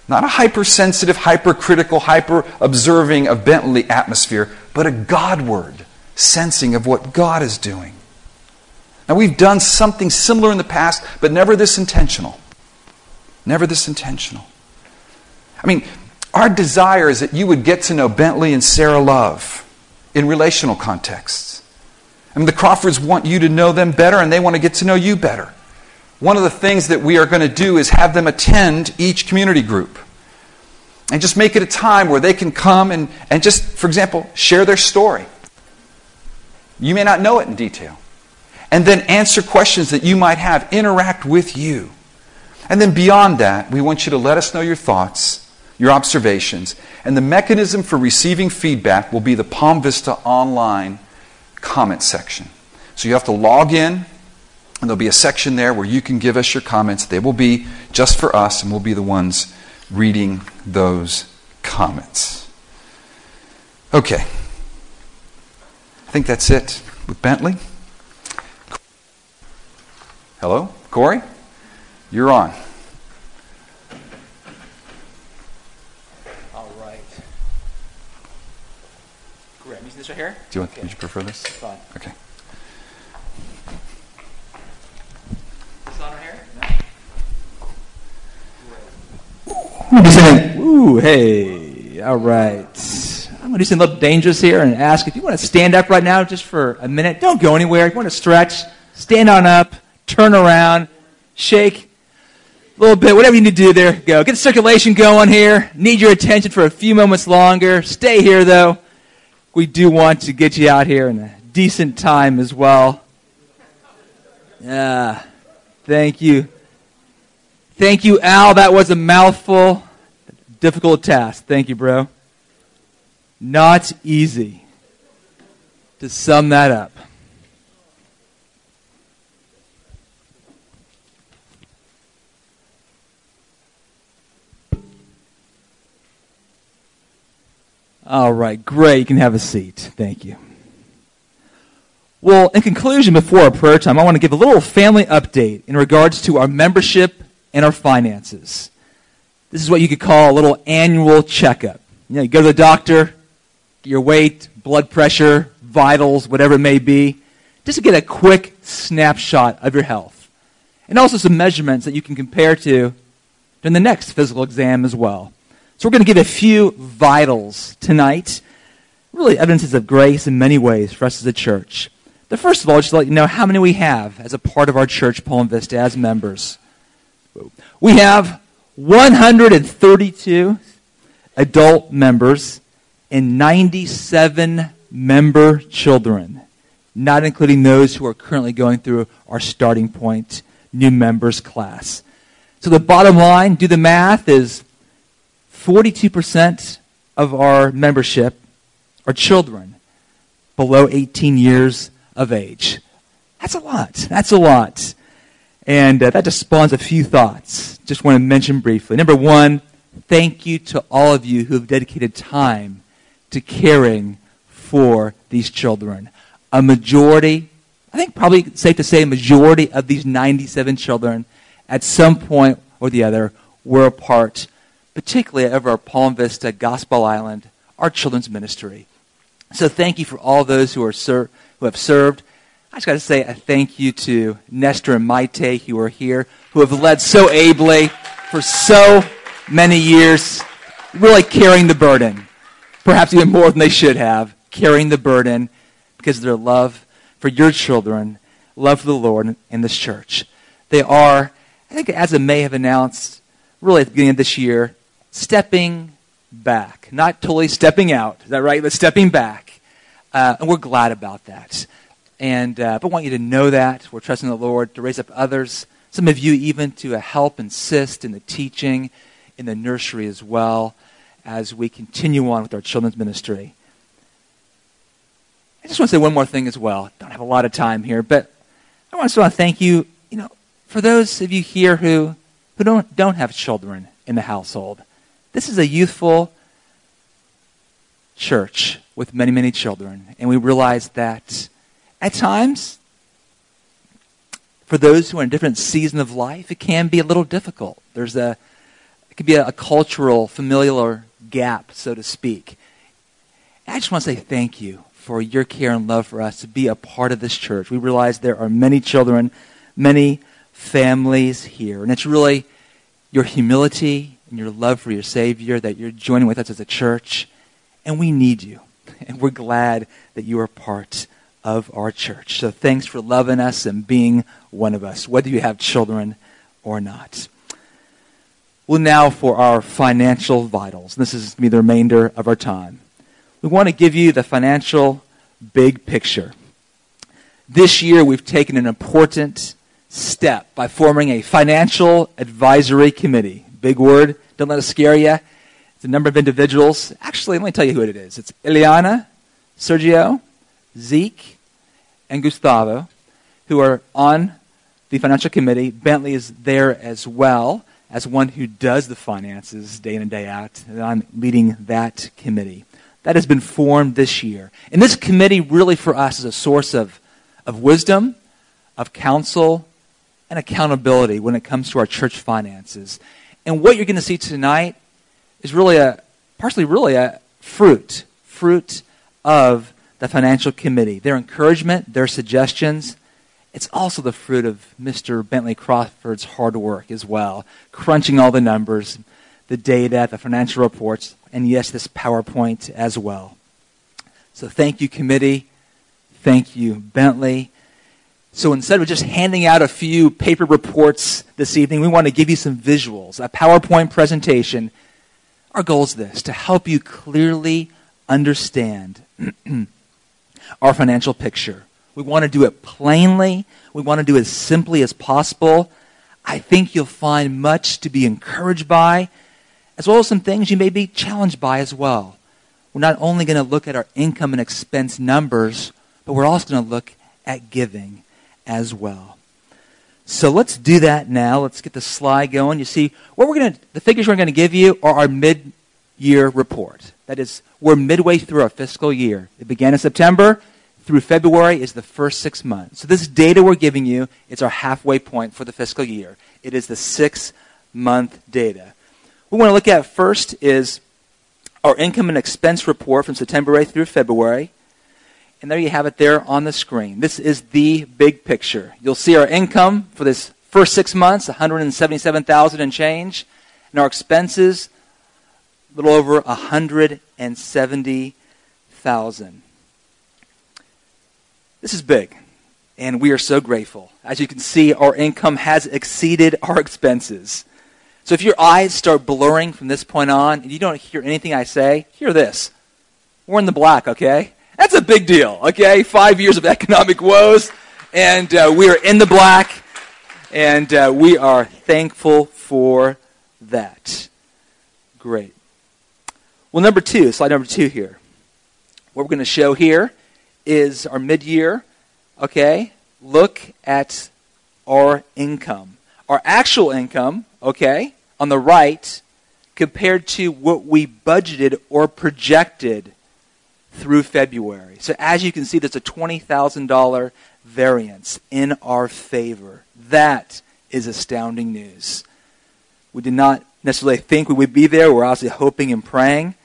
Not a hypersensitive, hypercritical, hyper observing of Bentley atmosphere, but a Godward sensing of what God is doing. Now, we've done something similar in the past, but never this intentional. Never this intentional. I mean, our desire is that you would get to know Bentley and Sarah Love in relational contexts. I mean, the Crawfords want you to know them better, and they want to get to know you better. One of the things that we are going to do is have them attend each community group. And just make it a time where they can come and, and just, for example, share their story. You may not know it in detail and then answer questions that you might have, interact with you. And then beyond that, we want you to let us know your thoughts, your observations, and the mechanism for receiving feedback will be the Palm Vista online comment section. So you have to log in, and there'll be a section there where you can give us your comments. They will be just for us, and we'll be the ones reading those comments. Okay. I think that's it with Bentley. Hello? Corey? You're on. All right. I'm using this right here? Do you, want, okay. would you prefer this? Fine. Okay. This on right here? Ooh, hey. All right. I'm going to do something a little dangerous here and ask if you want to stand up right now just for a minute. Don't go anywhere. If you want to stretch, stand on up, turn around, shake a little bit, whatever you need to do there. Go. Get the circulation going here. Need your attention for a few moments longer. Stay here, though. We do want to get you out here in a decent time as well. Yeah. Thank you. Thank you, Al. That was a mouthful. Difficult task. Thank you, bro. Not easy to sum that up. All right, great. You can have a seat. Thank you. Well, in conclusion, before our prayer time, I want to give a little family update in regards to our membership and our finances. This is what you could call a little annual checkup. You know, you go to the doctor, your weight, blood pressure, vitals, whatever it may be, just to get a quick snapshot of your health. And also some measurements that you can compare to during the next physical exam as well. So we're going to give a few vitals tonight. Really evidences of grace in many ways for us as a church. The first of all, just to let you know how many we have as a part of our church, Palm Vista, as members. We have 132 adult members and 97 member children, not including those who are currently going through our starting point new members class. So the bottom line, do the math, is 42% of our membership are children below 18 years of age. That's a lot. That's a lot. And uh, that just spawns a few thoughts. Just want to mention briefly. Number one, thank you to all of you who have dedicated time to caring for these children. A majority, I think probably safe to say, a majority of these 97 children at some point or the other were a part particularly of our Palm Vista Gospel Island, our children's ministry. So thank you for all those who, are ser- who have served. I just got to say a thank you to Nestor and Maite who are here, who have led so ably for so many years, really carrying the burden, perhaps even more than they should have, carrying the burden because of their love for your children, love for the Lord and this church. They are, I think, as I may have announced, really at the beginning of this year, stepping back. Not totally stepping out, is that right? But stepping back. Uh, and we're glad about that. And uh, but I want you to know that. We're trusting the Lord to raise up others, some of you even to help and assist in the teaching, in the nursery as well, as we continue on with our children's ministry. I just want to say one more thing as well. Don't have a lot of time here, but I want to thank you, you know, for those of you here who, who don't, don't have children in the household. This is a youthful church with many, many children. And we realize that at times, for those who are in a different season of life, it can be a little difficult. There's a, it can be a, a cultural, familial gap, so to speak. And I just want to say thank you for your care and love for us to be a part of this church. We realize there are many children, many families here. And it's really your humility and your love for your Savior that you're joining with us as a church. And we need you. And we're glad that you are part of our church. So thanks for loving us and being one of us, whether you have children or not. Well, now for our financial vitals. This is going to be the remainder of our time. We want to give you the financial big picture. This year, we've taken an important step by forming a financial advisory committee Big word. Don't let it scare you. It's a number of individuals. Actually, let me tell you who it is. It's Ileana, Sergio, Zeke, and Gustavo, who are on the financial committee. Bentley is there as well as one who does the finances day in and day out. And I'm leading that committee. That has been formed this year. And this committee really for us is a source of, of wisdom, of counsel, and accountability when it comes to our church finances. And what you're going to see tonight is really a, partially really a fruit, fruit of the financial committee. Their encouragement, their suggestions. It's also the fruit of Mr. Bentley Crawford's hard work as well, crunching all the numbers, the data, the financial reports, and yes, this PowerPoint as well. So thank you, committee. Thank you, Bentley. So instead of just handing out a few paper reports this evening, we want to give you some visuals, a PowerPoint presentation. Our goal is this to help you clearly understand our financial picture. We want to do it plainly, we want to do it as simply as possible. I think you'll find much to be encouraged by, as well as some things you may be challenged by as well. We're not only going to look at our income and expense numbers, but we're also going to look at giving as well. So let's do that now. Let's get the slide going. You see, what we're going to, the figures we're going to give you are our mid year report. That is, we're midway through our fiscal year. It began in September. Through February is the first six months. So this data we're giving you is our halfway point for the fiscal year. It is the six month data. What we want to look at first is our income and expense report from September 8th through February. And there you have it there on the screen. This is the big picture. You'll see our income for this first six months, 177,000 and change, and our expenses, little over 170,000. This is big, and we are so grateful. As you can see, our income has exceeded our expenses. So if your eyes start blurring from this point on and you don't hear anything I say, hear this. We're in the black, okay? That's a big deal, okay? Five years of economic woes, and uh, we are in the black, and uh, we are thankful for that. Great. Well, number two, slide number two here. What we're going to show here is our mid year, okay? Look at our income. Our actual income, okay, on the right, compared to what we budgeted or projected through February. So as you can see, there's a $20,000 variance in our favor. That is astounding news. We did not necessarily think we would be there. We're obviously hoping and praying.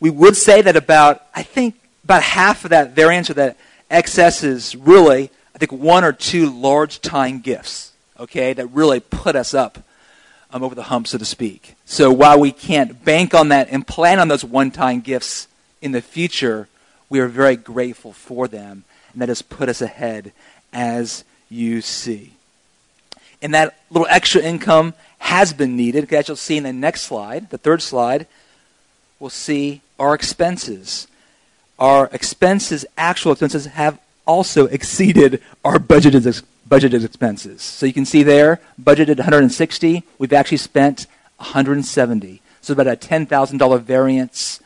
We would say that about, I think, about half of that variance or that excess is really, I think, one or two large time gifts, okay, that really put us up um, over the hump, so to speak. So while we can't bank on that and plan on those one time gifts in the future, we are very grateful for them, and that has put us ahead as you see. And that little extra income has been needed. As you'll see in the next slide, the third slide, we'll see our expenses. Our expenses, actual expenses, have also exceeded our budgeted, budgeted expenses. So you can see there, budgeted 160, we've actually spent 170. So about a $10,000 variance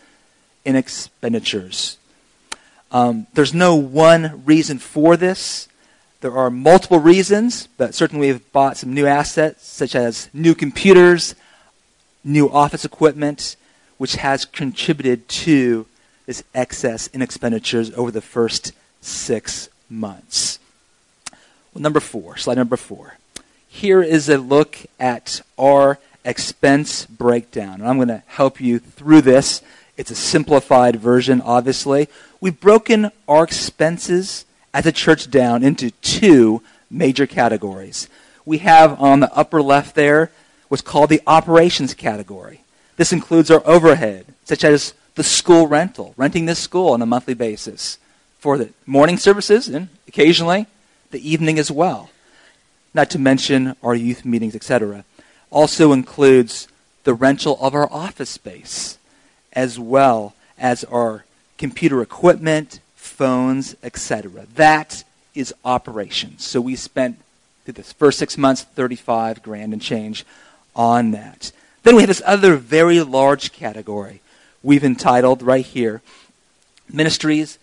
in expenditures. Um, there's no one reason for this. There are multiple reasons, but certainly we've bought some new assets, such as new computers, new office equipment, which has contributed to this excess in expenditures over the first six months. Well, number four, slide number four. Here is a look at our expense breakdown. And I'm going to help you through this it's a simplified version, obviously. We've broken our expenses as a church down into two major categories. We have on the upper left there what's called the operations category. This includes our overhead, such as the school rental, renting this school on a monthly basis for the morning services and occasionally the evening as well. Not to mention our youth meetings, etc. Also includes the rental of our office space as well as our computer equipment, phones, etc. That is operations. So we spent the first six months 35 grand and change on that. Then we have this other very large category we've entitled right here ministries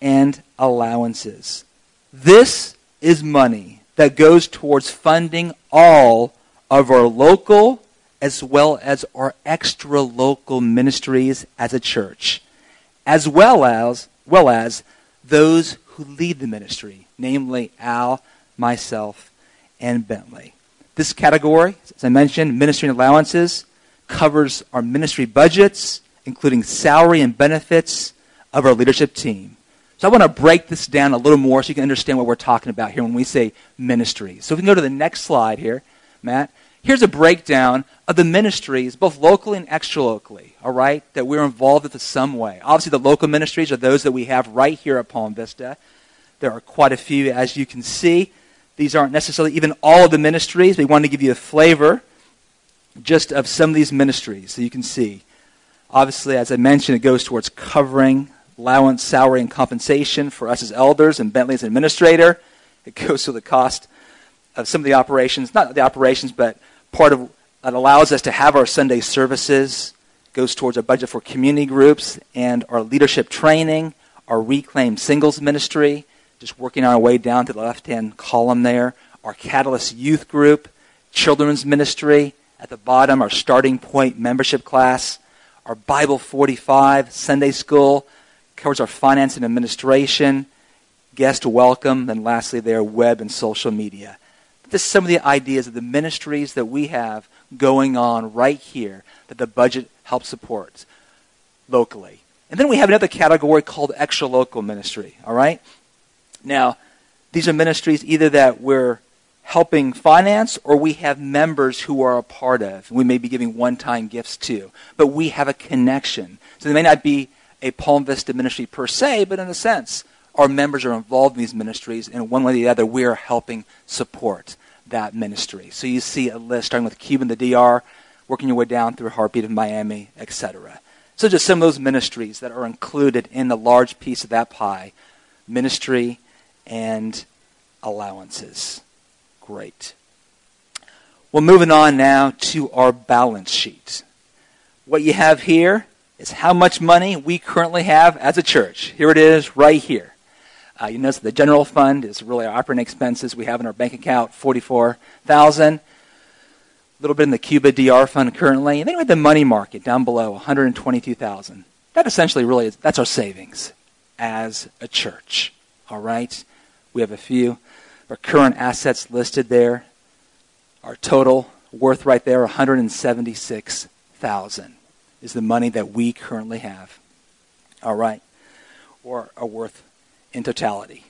and allowances. This is money that goes towards funding all of our local as well as our extra local ministries as a church, as well as, well as those who lead the ministry, namely Al, myself, and Bentley. This category, as I mentioned, ministry allowances, covers our ministry budgets, including salary and benefits of our leadership team. So I want to break this down a little more so you can understand what we're talking about here when we say ministry. So if we can go to the next slide here, Matt. Here's a breakdown of the ministries, both locally and extra locally, all right, that we're involved with in some way. Obviously, the local ministries are those that we have right here at Palm Vista. There are quite a few, as you can see. These aren't necessarily even all of the ministries. We want to give you a flavor just of some of these ministries so you can see. Obviously, as I mentioned, it goes towards covering allowance, salary, and compensation for us as elders and Bentley as administrator. It goes to the cost of some of the operations, not the operations, but part of that allows us to have our Sunday services, goes towards our budget for community groups and our leadership training, our reclaimed singles ministry, just working our way down to the left hand column there, our Catalyst youth group, children's ministry, at the bottom, our starting point membership class, our Bible 45 Sunday school, covers our finance and administration, guest welcome, and lastly, their web and social media. This some of the ideas of the ministries that we have going on right here that the budget helps support locally. And then we have another category called extra local ministry, all right? Now, these are ministries either that we're helping finance or we have members who are a part of. We may be giving one time gifts to, but we have a connection. So they may not be a Palm Vista ministry per se, but in a sense, our members are involved in these ministries, and one way or the other, we are helping support that ministry. So you see a list starting with Cuba and the DR, working your way down through Heartbeat of Miami, etc. So just some of those ministries that are included in the large piece of that pie ministry and allowances. Great. Well, moving on now to our balance sheet. What you have here is how much money we currently have as a church. Here it is, right here. Uh, you notice the general fund is really our operating expenses. We have in our bank account forty-four thousand. A little bit in the Cuba DR fund currently, and then we have the money market down below, one hundred twenty-two thousand. That essentially really is that's our savings as a church. All right, we have a few our current assets listed there. Our total worth right there, one hundred and seventy-six thousand is the money that we currently have. All right. Or are worth in totality.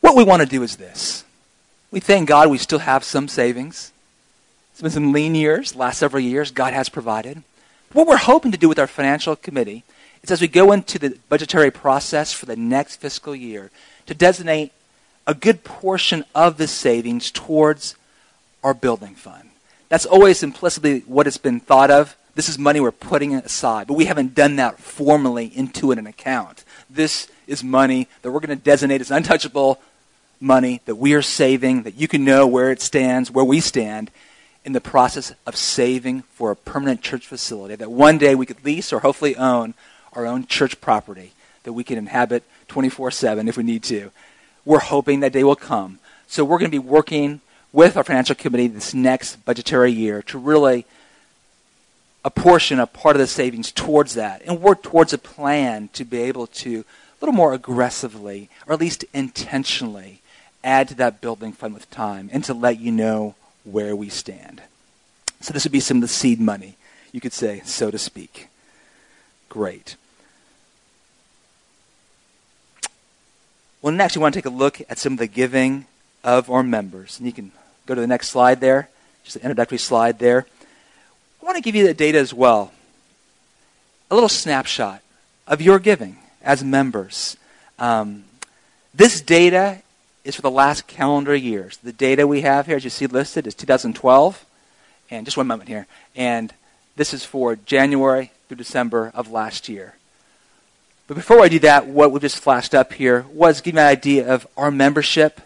What we want to do is this. We thank God we still have some savings. It's been some lean years, last several years, God has provided. What we're hoping to do with our financial committee is as we go into the budgetary process for the next fiscal year, to designate a good portion of the savings towards our building fund. That's always implicitly what it's been thought of. This is money we're putting aside, but we haven't done that formally into an account. This is money that we're going to designate as untouchable money that we are saving, that you can know where it stands, where we stand in the process of saving for a permanent church facility that one day we could lease or hopefully own our own church property that we can inhabit 24 7 if we need to. We're hoping that day will come. So we're going to be working with our financial committee this next budgetary year to really a portion, a part of the savings towards that, and work towards a plan to be able to a little more aggressively, or at least intentionally, add to that building fund with time and to let you know where we stand. So this would be some of the seed money, you could say, so to speak. Great. Well, next we want to take a look at some of the giving of our members. And you can go to the next slide there, just an introductory slide there. I want to give you the data as well. A little snapshot of your giving as members. Um, this data is for the last calendar years. The data we have here, as you see listed, is 2012. And just one moment here. And this is for January through December of last year. But before I do that, what we just flashed up here was give you an idea of our membership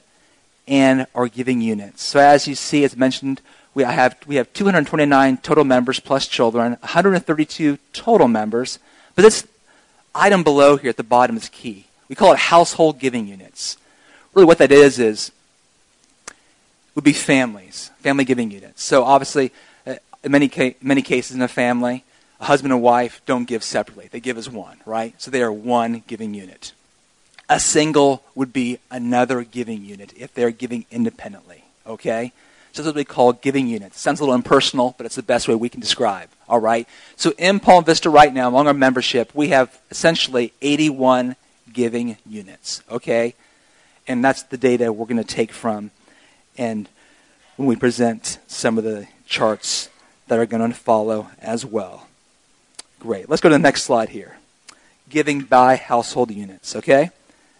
and our giving units. So as you see, as mentioned, we have, we have 229 total members plus children, 132 total members. But this item below here at the bottom is key. We call it household giving units. Really, what that is is would be families, family giving units. So obviously, uh, in many ca- many cases in a family, a husband and wife don't give separately; they give as one, right? So they are one giving unit. A single would be another giving unit if they're giving independently. Okay. So this is what we call giving units. Sounds a little impersonal, but it's the best way we can describe. All right. So in Palm Vista right now, among our membership, we have essentially 81 giving units. Okay, and that's the data we're going to take from, and when we present some of the charts that are going to follow as well. Great. Let's go to the next slide here. Giving by household units, okay?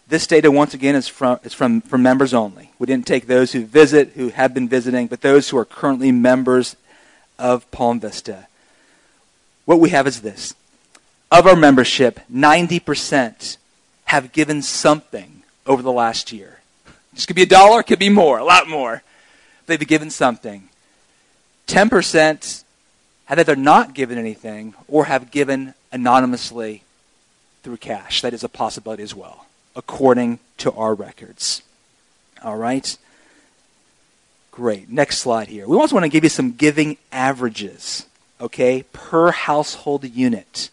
This data, once again, is from, is from, from members only. We didn't take those who visit, who have been visiting, but those who are currently members of Palm Vista. What we have is this. Of our membership, 90% have given something over the last year. This could be a dollar, could be more, a lot more. They've given something. 10% have either not given anything or have given anonymously through cash. That is a possibility as well according to our records. All right? Great. Next slide here. We also want to give you some giving averages, okay, per household unit.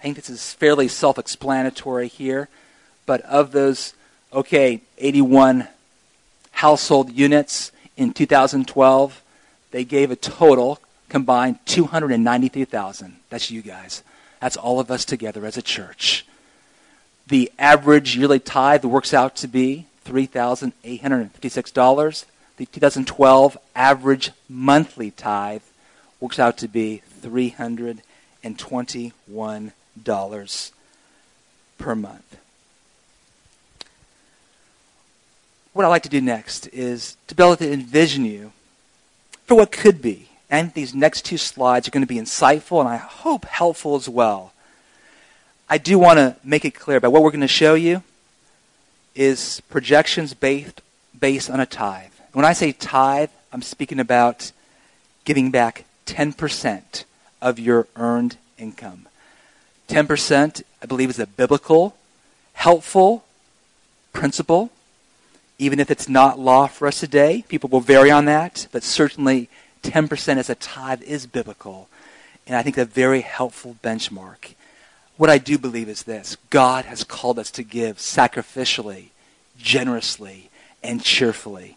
I think this is fairly self explanatory here, but of those, okay, 81 household units in 2012, they gave a total combined 293,000. That's you guys. That's all of us together as a church. The average yearly tithe works out to be $3,856. The 2012 average monthly tithe works out to be $321 per month. What I'd like to do next is to be able to envision you for what could be. And these next two slides are going to be insightful and I hope helpful as well. I do want to make it clear about what we're going to show you is projections based, based on a tithe. When I say tithe, I'm speaking about giving back 10% of your earned income. 10%, I believe, is a biblical, helpful principle. Even if it's not law for us today, people will vary on that, but certainly 10% as a tithe is biblical. And I think a very helpful benchmark. What I do believe is this God has called us to give sacrificially, generously, and cheerfully.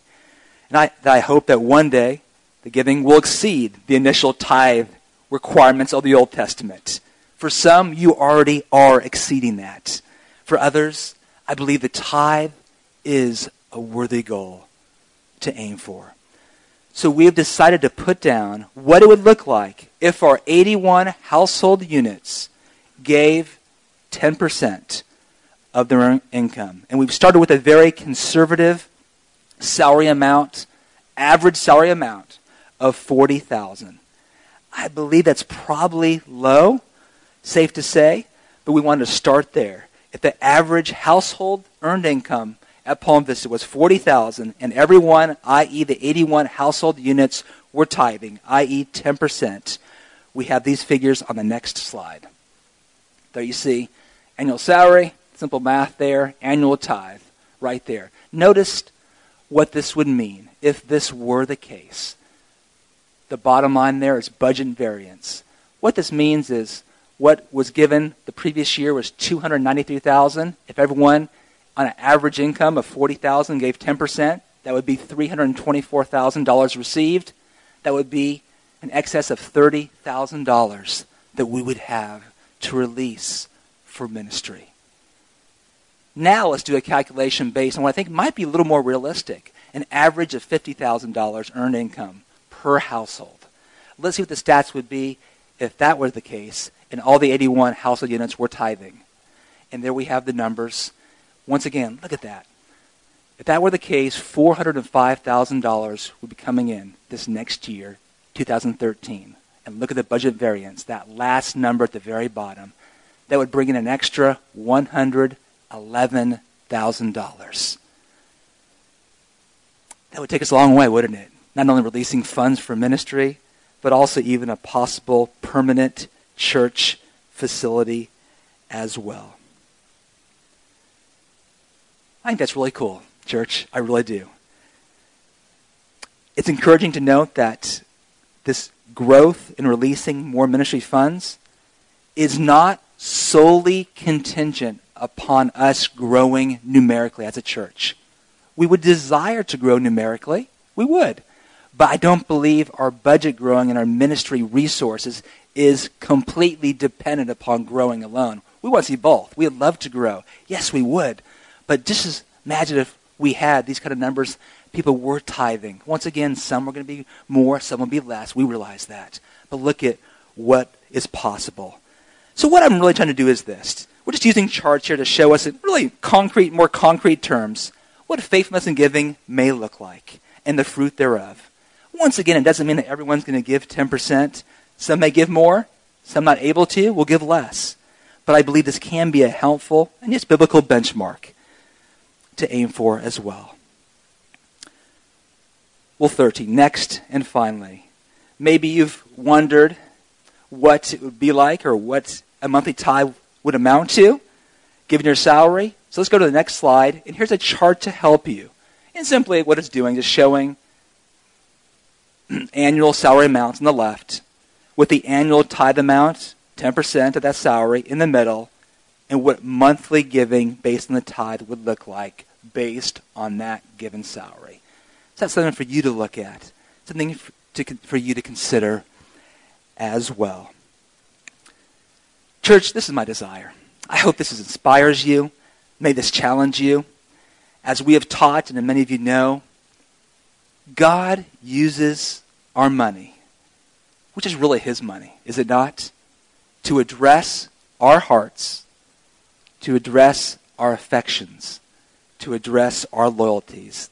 And I, I hope that one day the giving will exceed the initial tithe requirements of the Old Testament. For some, you already are exceeding that. For others, I believe the tithe is a worthy goal to aim for. So we have decided to put down what it would look like if our 81 household units gave 10% of their income. And we've started with a very conservative salary amount, average salary amount of 40,000. I believe that's probably low, safe to say, but we wanted to start there. If the average household earned income at Palm Vista was 40,000 and everyone, i.e. the 81 household units were tithing, i.e. 10%, we have these figures on the next slide. There you see annual salary, simple math there, annual tithe right there. Notice what this would mean if this were the case. The bottom line there is budget variance. What this means is what was given the previous year was 293,000. If everyone on an average income of 40,000 gave 10%, that would be $324,000 received. That would be an excess of $30,000 that we would have to release for ministry. Now let's do a calculation based on what I think might be a little more realistic an average of $50,000 earned income per household. Let's see what the stats would be if that were the case and all the 81 household units were tithing. And there we have the numbers. Once again, look at that. If that were the case, $405,000 would be coming in this next year, 2013 and look at the budget variance, that last number at the very bottom, that would bring in an extra $111,000. That would take us a long way, wouldn't it? Not only releasing funds for ministry, but also even a possible permanent church facility as well. I think that's really cool, church. I really do. It's encouraging to note that this growth in releasing more ministry funds is not solely contingent upon us growing numerically as a church. We would desire to grow numerically. We would. But I don't believe our budget growing and our ministry resources is completely dependent upon growing alone. We want to see both. We'd love to grow. Yes, we would. But just imagine if we had these kind of numbers people were tithing. Once again, some were going to be more, some will be less. We realize that. But look at what is possible. So what I'm really trying to do is this. We're just using charts here to show us in really concrete, more concrete terms what faithfulness in giving may look like and the fruit thereof. Once again, it doesn't mean that everyone's going to give 10%. Some may give more, some not able to will give less. But I believe this can be a helpful and yes, biblical benchmark to aim for as well. Well, 30. Next and finally, maybe you've wondered what it would be like or what a monthly tithe would amount to, given your salary. So let's go to the next slide. And here's a chart to help you. And simply what it's doing is showing annual salary amounts on the left with the annual tithe amount, 10% of that salary, in the middle, and what monthly giving based on the tithe would look like based on that given salary. So that's something for you to look at, something for, to, for you to consider as well. Church, this is my desire. I hope this inspires you. May this challenge you. As we have taught, and many of you know, God uses our money, which is really His money, is it not? To address our hearts, to address our affections, to address our loyalties.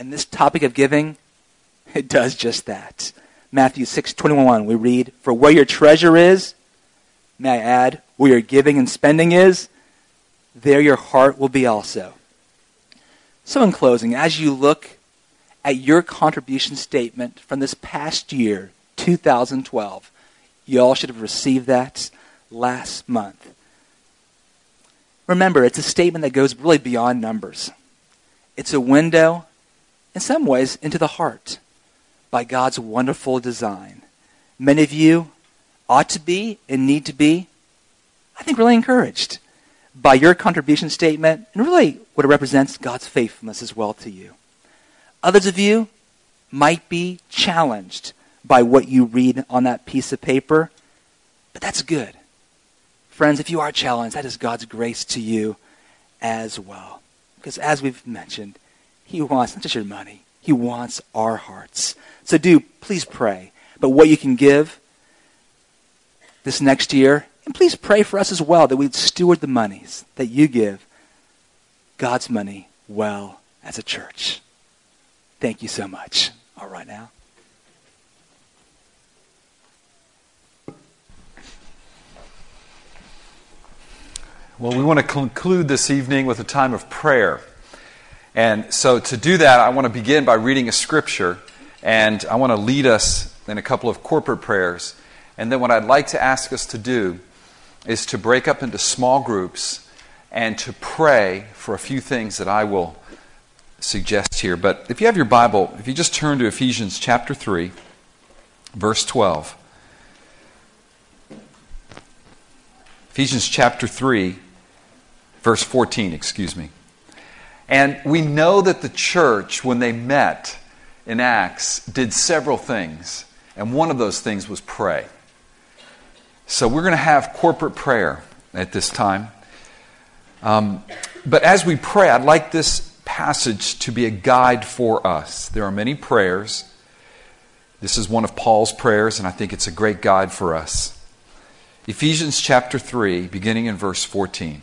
And this topic of giving, it does just that. Matthew 6:21 we read, "For where your treasure is, may I add, where your giving and spending is, there your heart will be also." So in closing, as you look at your contribution statement from this past year, 2012, you all should have received that last month. Remember, it's a statement that goes really beyond numbers. It's a window, in some ways, into the heart by God's wonderful design. Many of you ought to be and need to be, I think, really encouraged by your contribution statement and really what it represents God's faithfulness as well to you. Others of you might be challenged by what you read on that piece of paper, but that's good. Friends, if you are challenged, that is God's grace to you as well. Because as we've mentioned, He wants not just your money, He wants our hearts. So do please pray. But what you can give this next year, and please pray for us as well that we steward the monies that you give, God's money, well as a church. Thank you so much. All right now. Well, we want to conclude this evening with a time of prayer. And so, to do that, I want to begin by reading a scripture, and I want to lead us in a couple of corporate prayers. And then, what I'd like to ask us to do is to break up into small groups and to pray for a few things that I will suggest here. But if you have your Bible, if you just turn to Ephesians chapter 3, verse 12. Ephesians chapter 3, verse 14, excuse me. And we know that the church, when they met in Acts, did several things. And one of those things was pray. So we're going to have corporate prayer at this time. Um, but as we pray, I'd like this passage to be a guide for us. There are many prayers. This is one of Paul's prayers, and I think it's a great guide for us. Ephesians chapter 3, beginning in verse 14.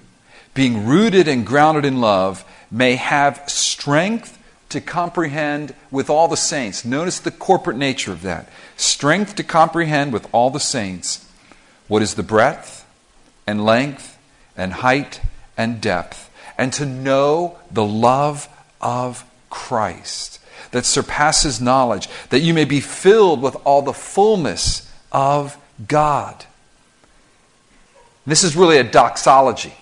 being rooted and grounded in love, may have strength to comprehend with all the saints. Notice the corporate nature of that. Strength to comprehend with all the saints what is the breadth and length and height and depth, and to know the love of Christ that surpasses knowledge, that you may be filled with all the fullness of God. This is really a doxology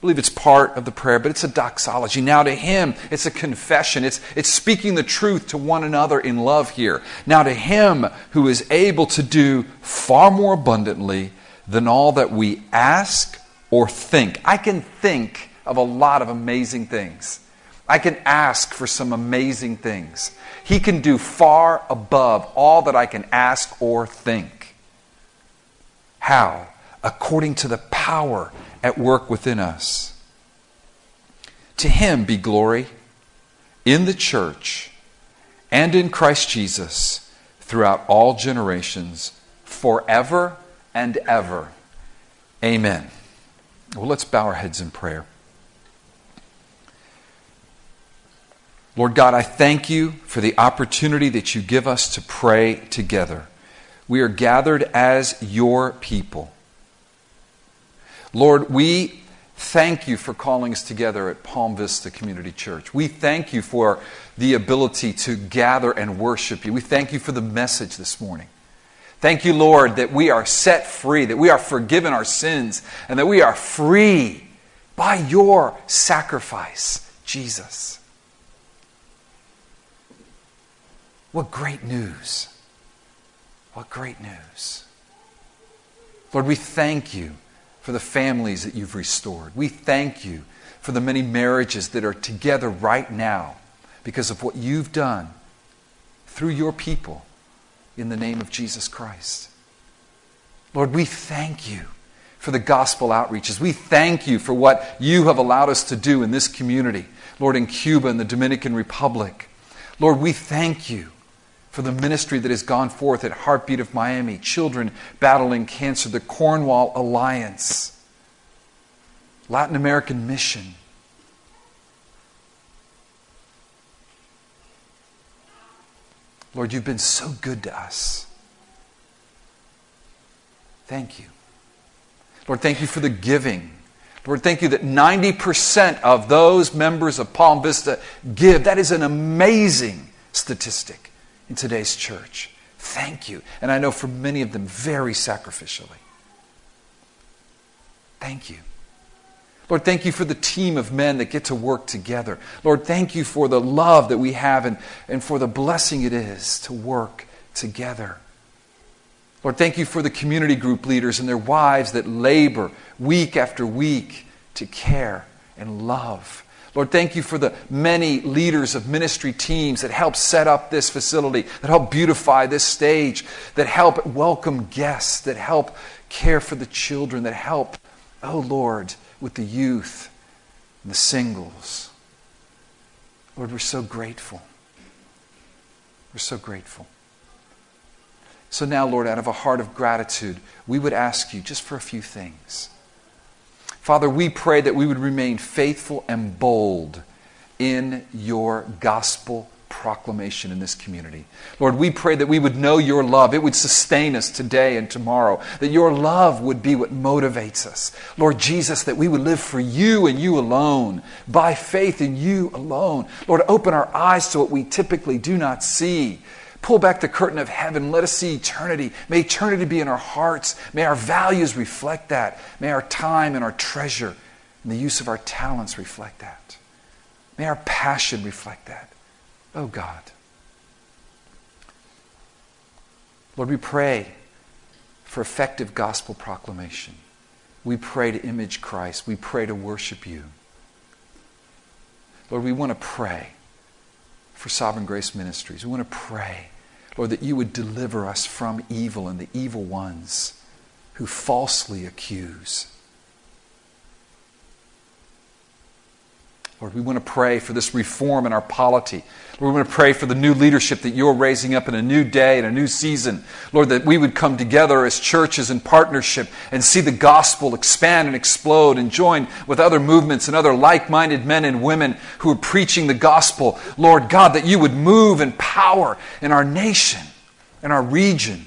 I believe it's part of the prayer, but it's a doxology. Now to him, it's a confession. It's, it's speaking the truth to one another in love here. Now to him who is able to do far more abundantly than all that we ask or think. I can think of a lot of amazing things. I can ask for some amazing things. He can do far above all that I can ask or think. How? According to the power at work within us. To him be glory in the church and in Christ Jesus throughout all generations, forever and ever. Amen. Well, let's bow our heads in prayer. Lord God, I thank you for the opportunity that you give us to pray together. We are gathered as your people. Lord, we thank you for calling us together at Palm Vista Community Church. We thank you for the ability to gather and worship you. We thank you for the message this morning. Thank you, Lord, that we are set free, that we are forgiven our sins, and that we are free by your sacrifice, Jesus. What great news! What great news. Lord, we thank you for the families that you've restored. We thank you for the many marriages that are together right now because of what you've done through your people in the name of Jesus Christ. Lord, we thank you for the gospel outreaches. We thank you for what you have allowed us to do in this community, Lord, in Cuba and the Dominican Republic. Lord, we thank you for the ministry that has gone forth at Heartbeat of Miami, Children Battling Cancer, the Cornwall Alliance, Latin American Mission. Lord, you've been so good to us. Thank you. Lord, thank you for the giving. Lord, thank you that 90% of those members of Palm Vista give. That is an amazing statistic in today's church. Thank you. And I know for many of them, very sacrificially. Thank you. Lord, thank you for the team of men that get to work together. Lord, thank you for the love that we have and, and for the blessing it is to work together. Lord, thank you for the community group leaders and their wives that labor week after week to care and love Lord, thank you for the many leaders of ministry teams that help set up this facility, that help beautify this stage, that help welcome guests, that help care for the children, that help, oh Lord, with the youth and the singles. Lord, we're so grateful. We're so grateful. So now, Lord, out of a heart of gratitude, we would ask you just for a few things. Father, we pray that we would remain faithful and bold in your gospel proclamation in this community. Lord, we pray that we would know your love. It would sustain us today and tomorrow. That your love would be what motivates us. Lord Jesus, that we would live for you and you alone, by faith in you alone. Lord, open our eyes to what we typically do not see. Pull back the curtain of heaven. Let us see eternity. May eternity be in our hearts. May our values reflect that. May our time and our treasure and the use of our talents reflect that. May our passion reflect that. Oh God. Lord, we pray for effective gospel proclamation. We pray to image Christ. We pray to worship you. Lord, we want to pray for Sovereign Grace Ministries. We want to pray, Lord, that you would deliver us from evil and the evil ones who falsely accuse. Lord, we want to pray for this reform in our polity. Lord, we want to pray for the new leadership that you're raising up in a new day and a new season. Lord, that we would come together as churches in partnership and see the gospel expand and explode and join with other movements and other like minded men and women who are preaching the gospel. Lord God, that you would move in power in our nation, in our region.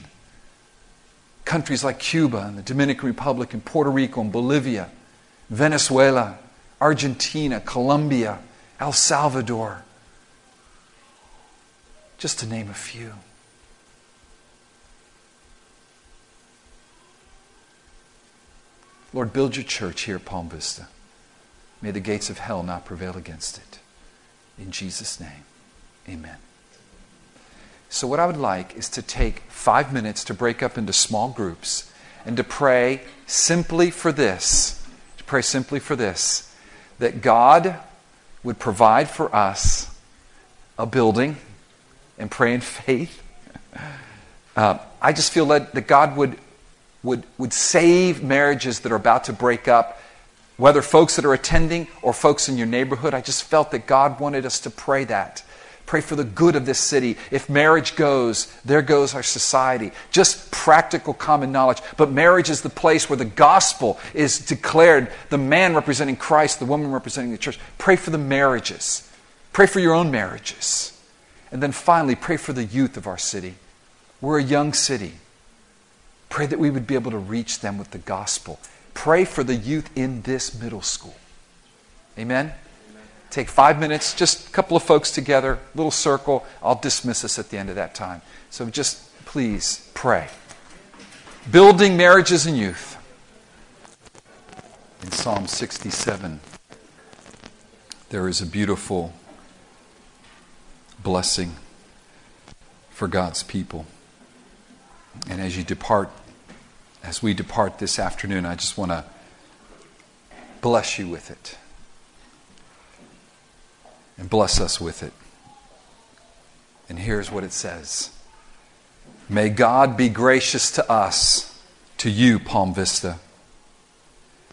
Countries like Cuba and the Dominican Republic and Puerto Rico and Bolivia, Venezuela, Argentina, Colombia, El Salvador, just to name a few. Lord, build your church here at Palm Vista. May the gates of hell not prevail against it. In Jesus' name, amen. So, what I would like is to take five minutes to break up into small groups and to pray simply for this. To pray simply for this that God would provide for us a building and pray in faith. Uh, I just feel led that God would, would, would save marriages that are about to break up, whether folks that are attending or folks in your neighborhood. I just felt that God wanted us to pray that. Pray for the good of this city. If marriage goes, there goes our society. Just practical common knowledge. But marriage is the place where the gospel is declared the man representing Christ, the woman representing the church. Pray for the marriages. Pray for your own marriages. And then finally, pray for the youth of our city. We're a young city. Pray that we would be able to reach them with the gospel. Pray for the youth in this middle school. Amen? Take five minutes, just a couple of folks together, little circle. I'll dismiss us at the end of that time. So just please pray. Building marriages and youth. In Psalm 67, there is a beautiful blessing for God's people. And as you depart, as we depart this afternoon, I just want to bless you with it and bless us with it. And here's what it says May God be gracious to us, to you, Palm Vista.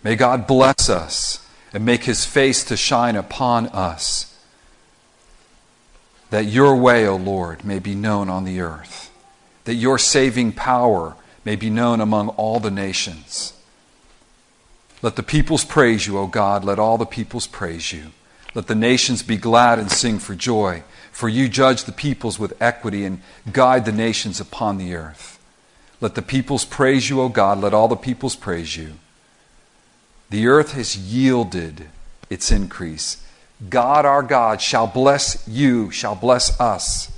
May God bless us and make his face to shine upon us, that your way, O Lord, may be known on the earth, that your saving power may be known among all the nations. Let the peoples praise you, O God. Let all the peoples praise you. Let the nations be glad and sing for joy, for you judge the peoples with equity and guide the nations upon the earth. Let the peoples praise you, O God. Let all the peoples praise you. The earth has yielded its increase. God our God shall bless you, shall bless us.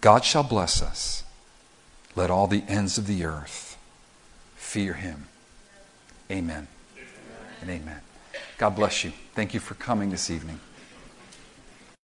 God shall bless us. Let all the ends of the earth fear him. Amen and amen. God bless you. Thank you for coming this evening.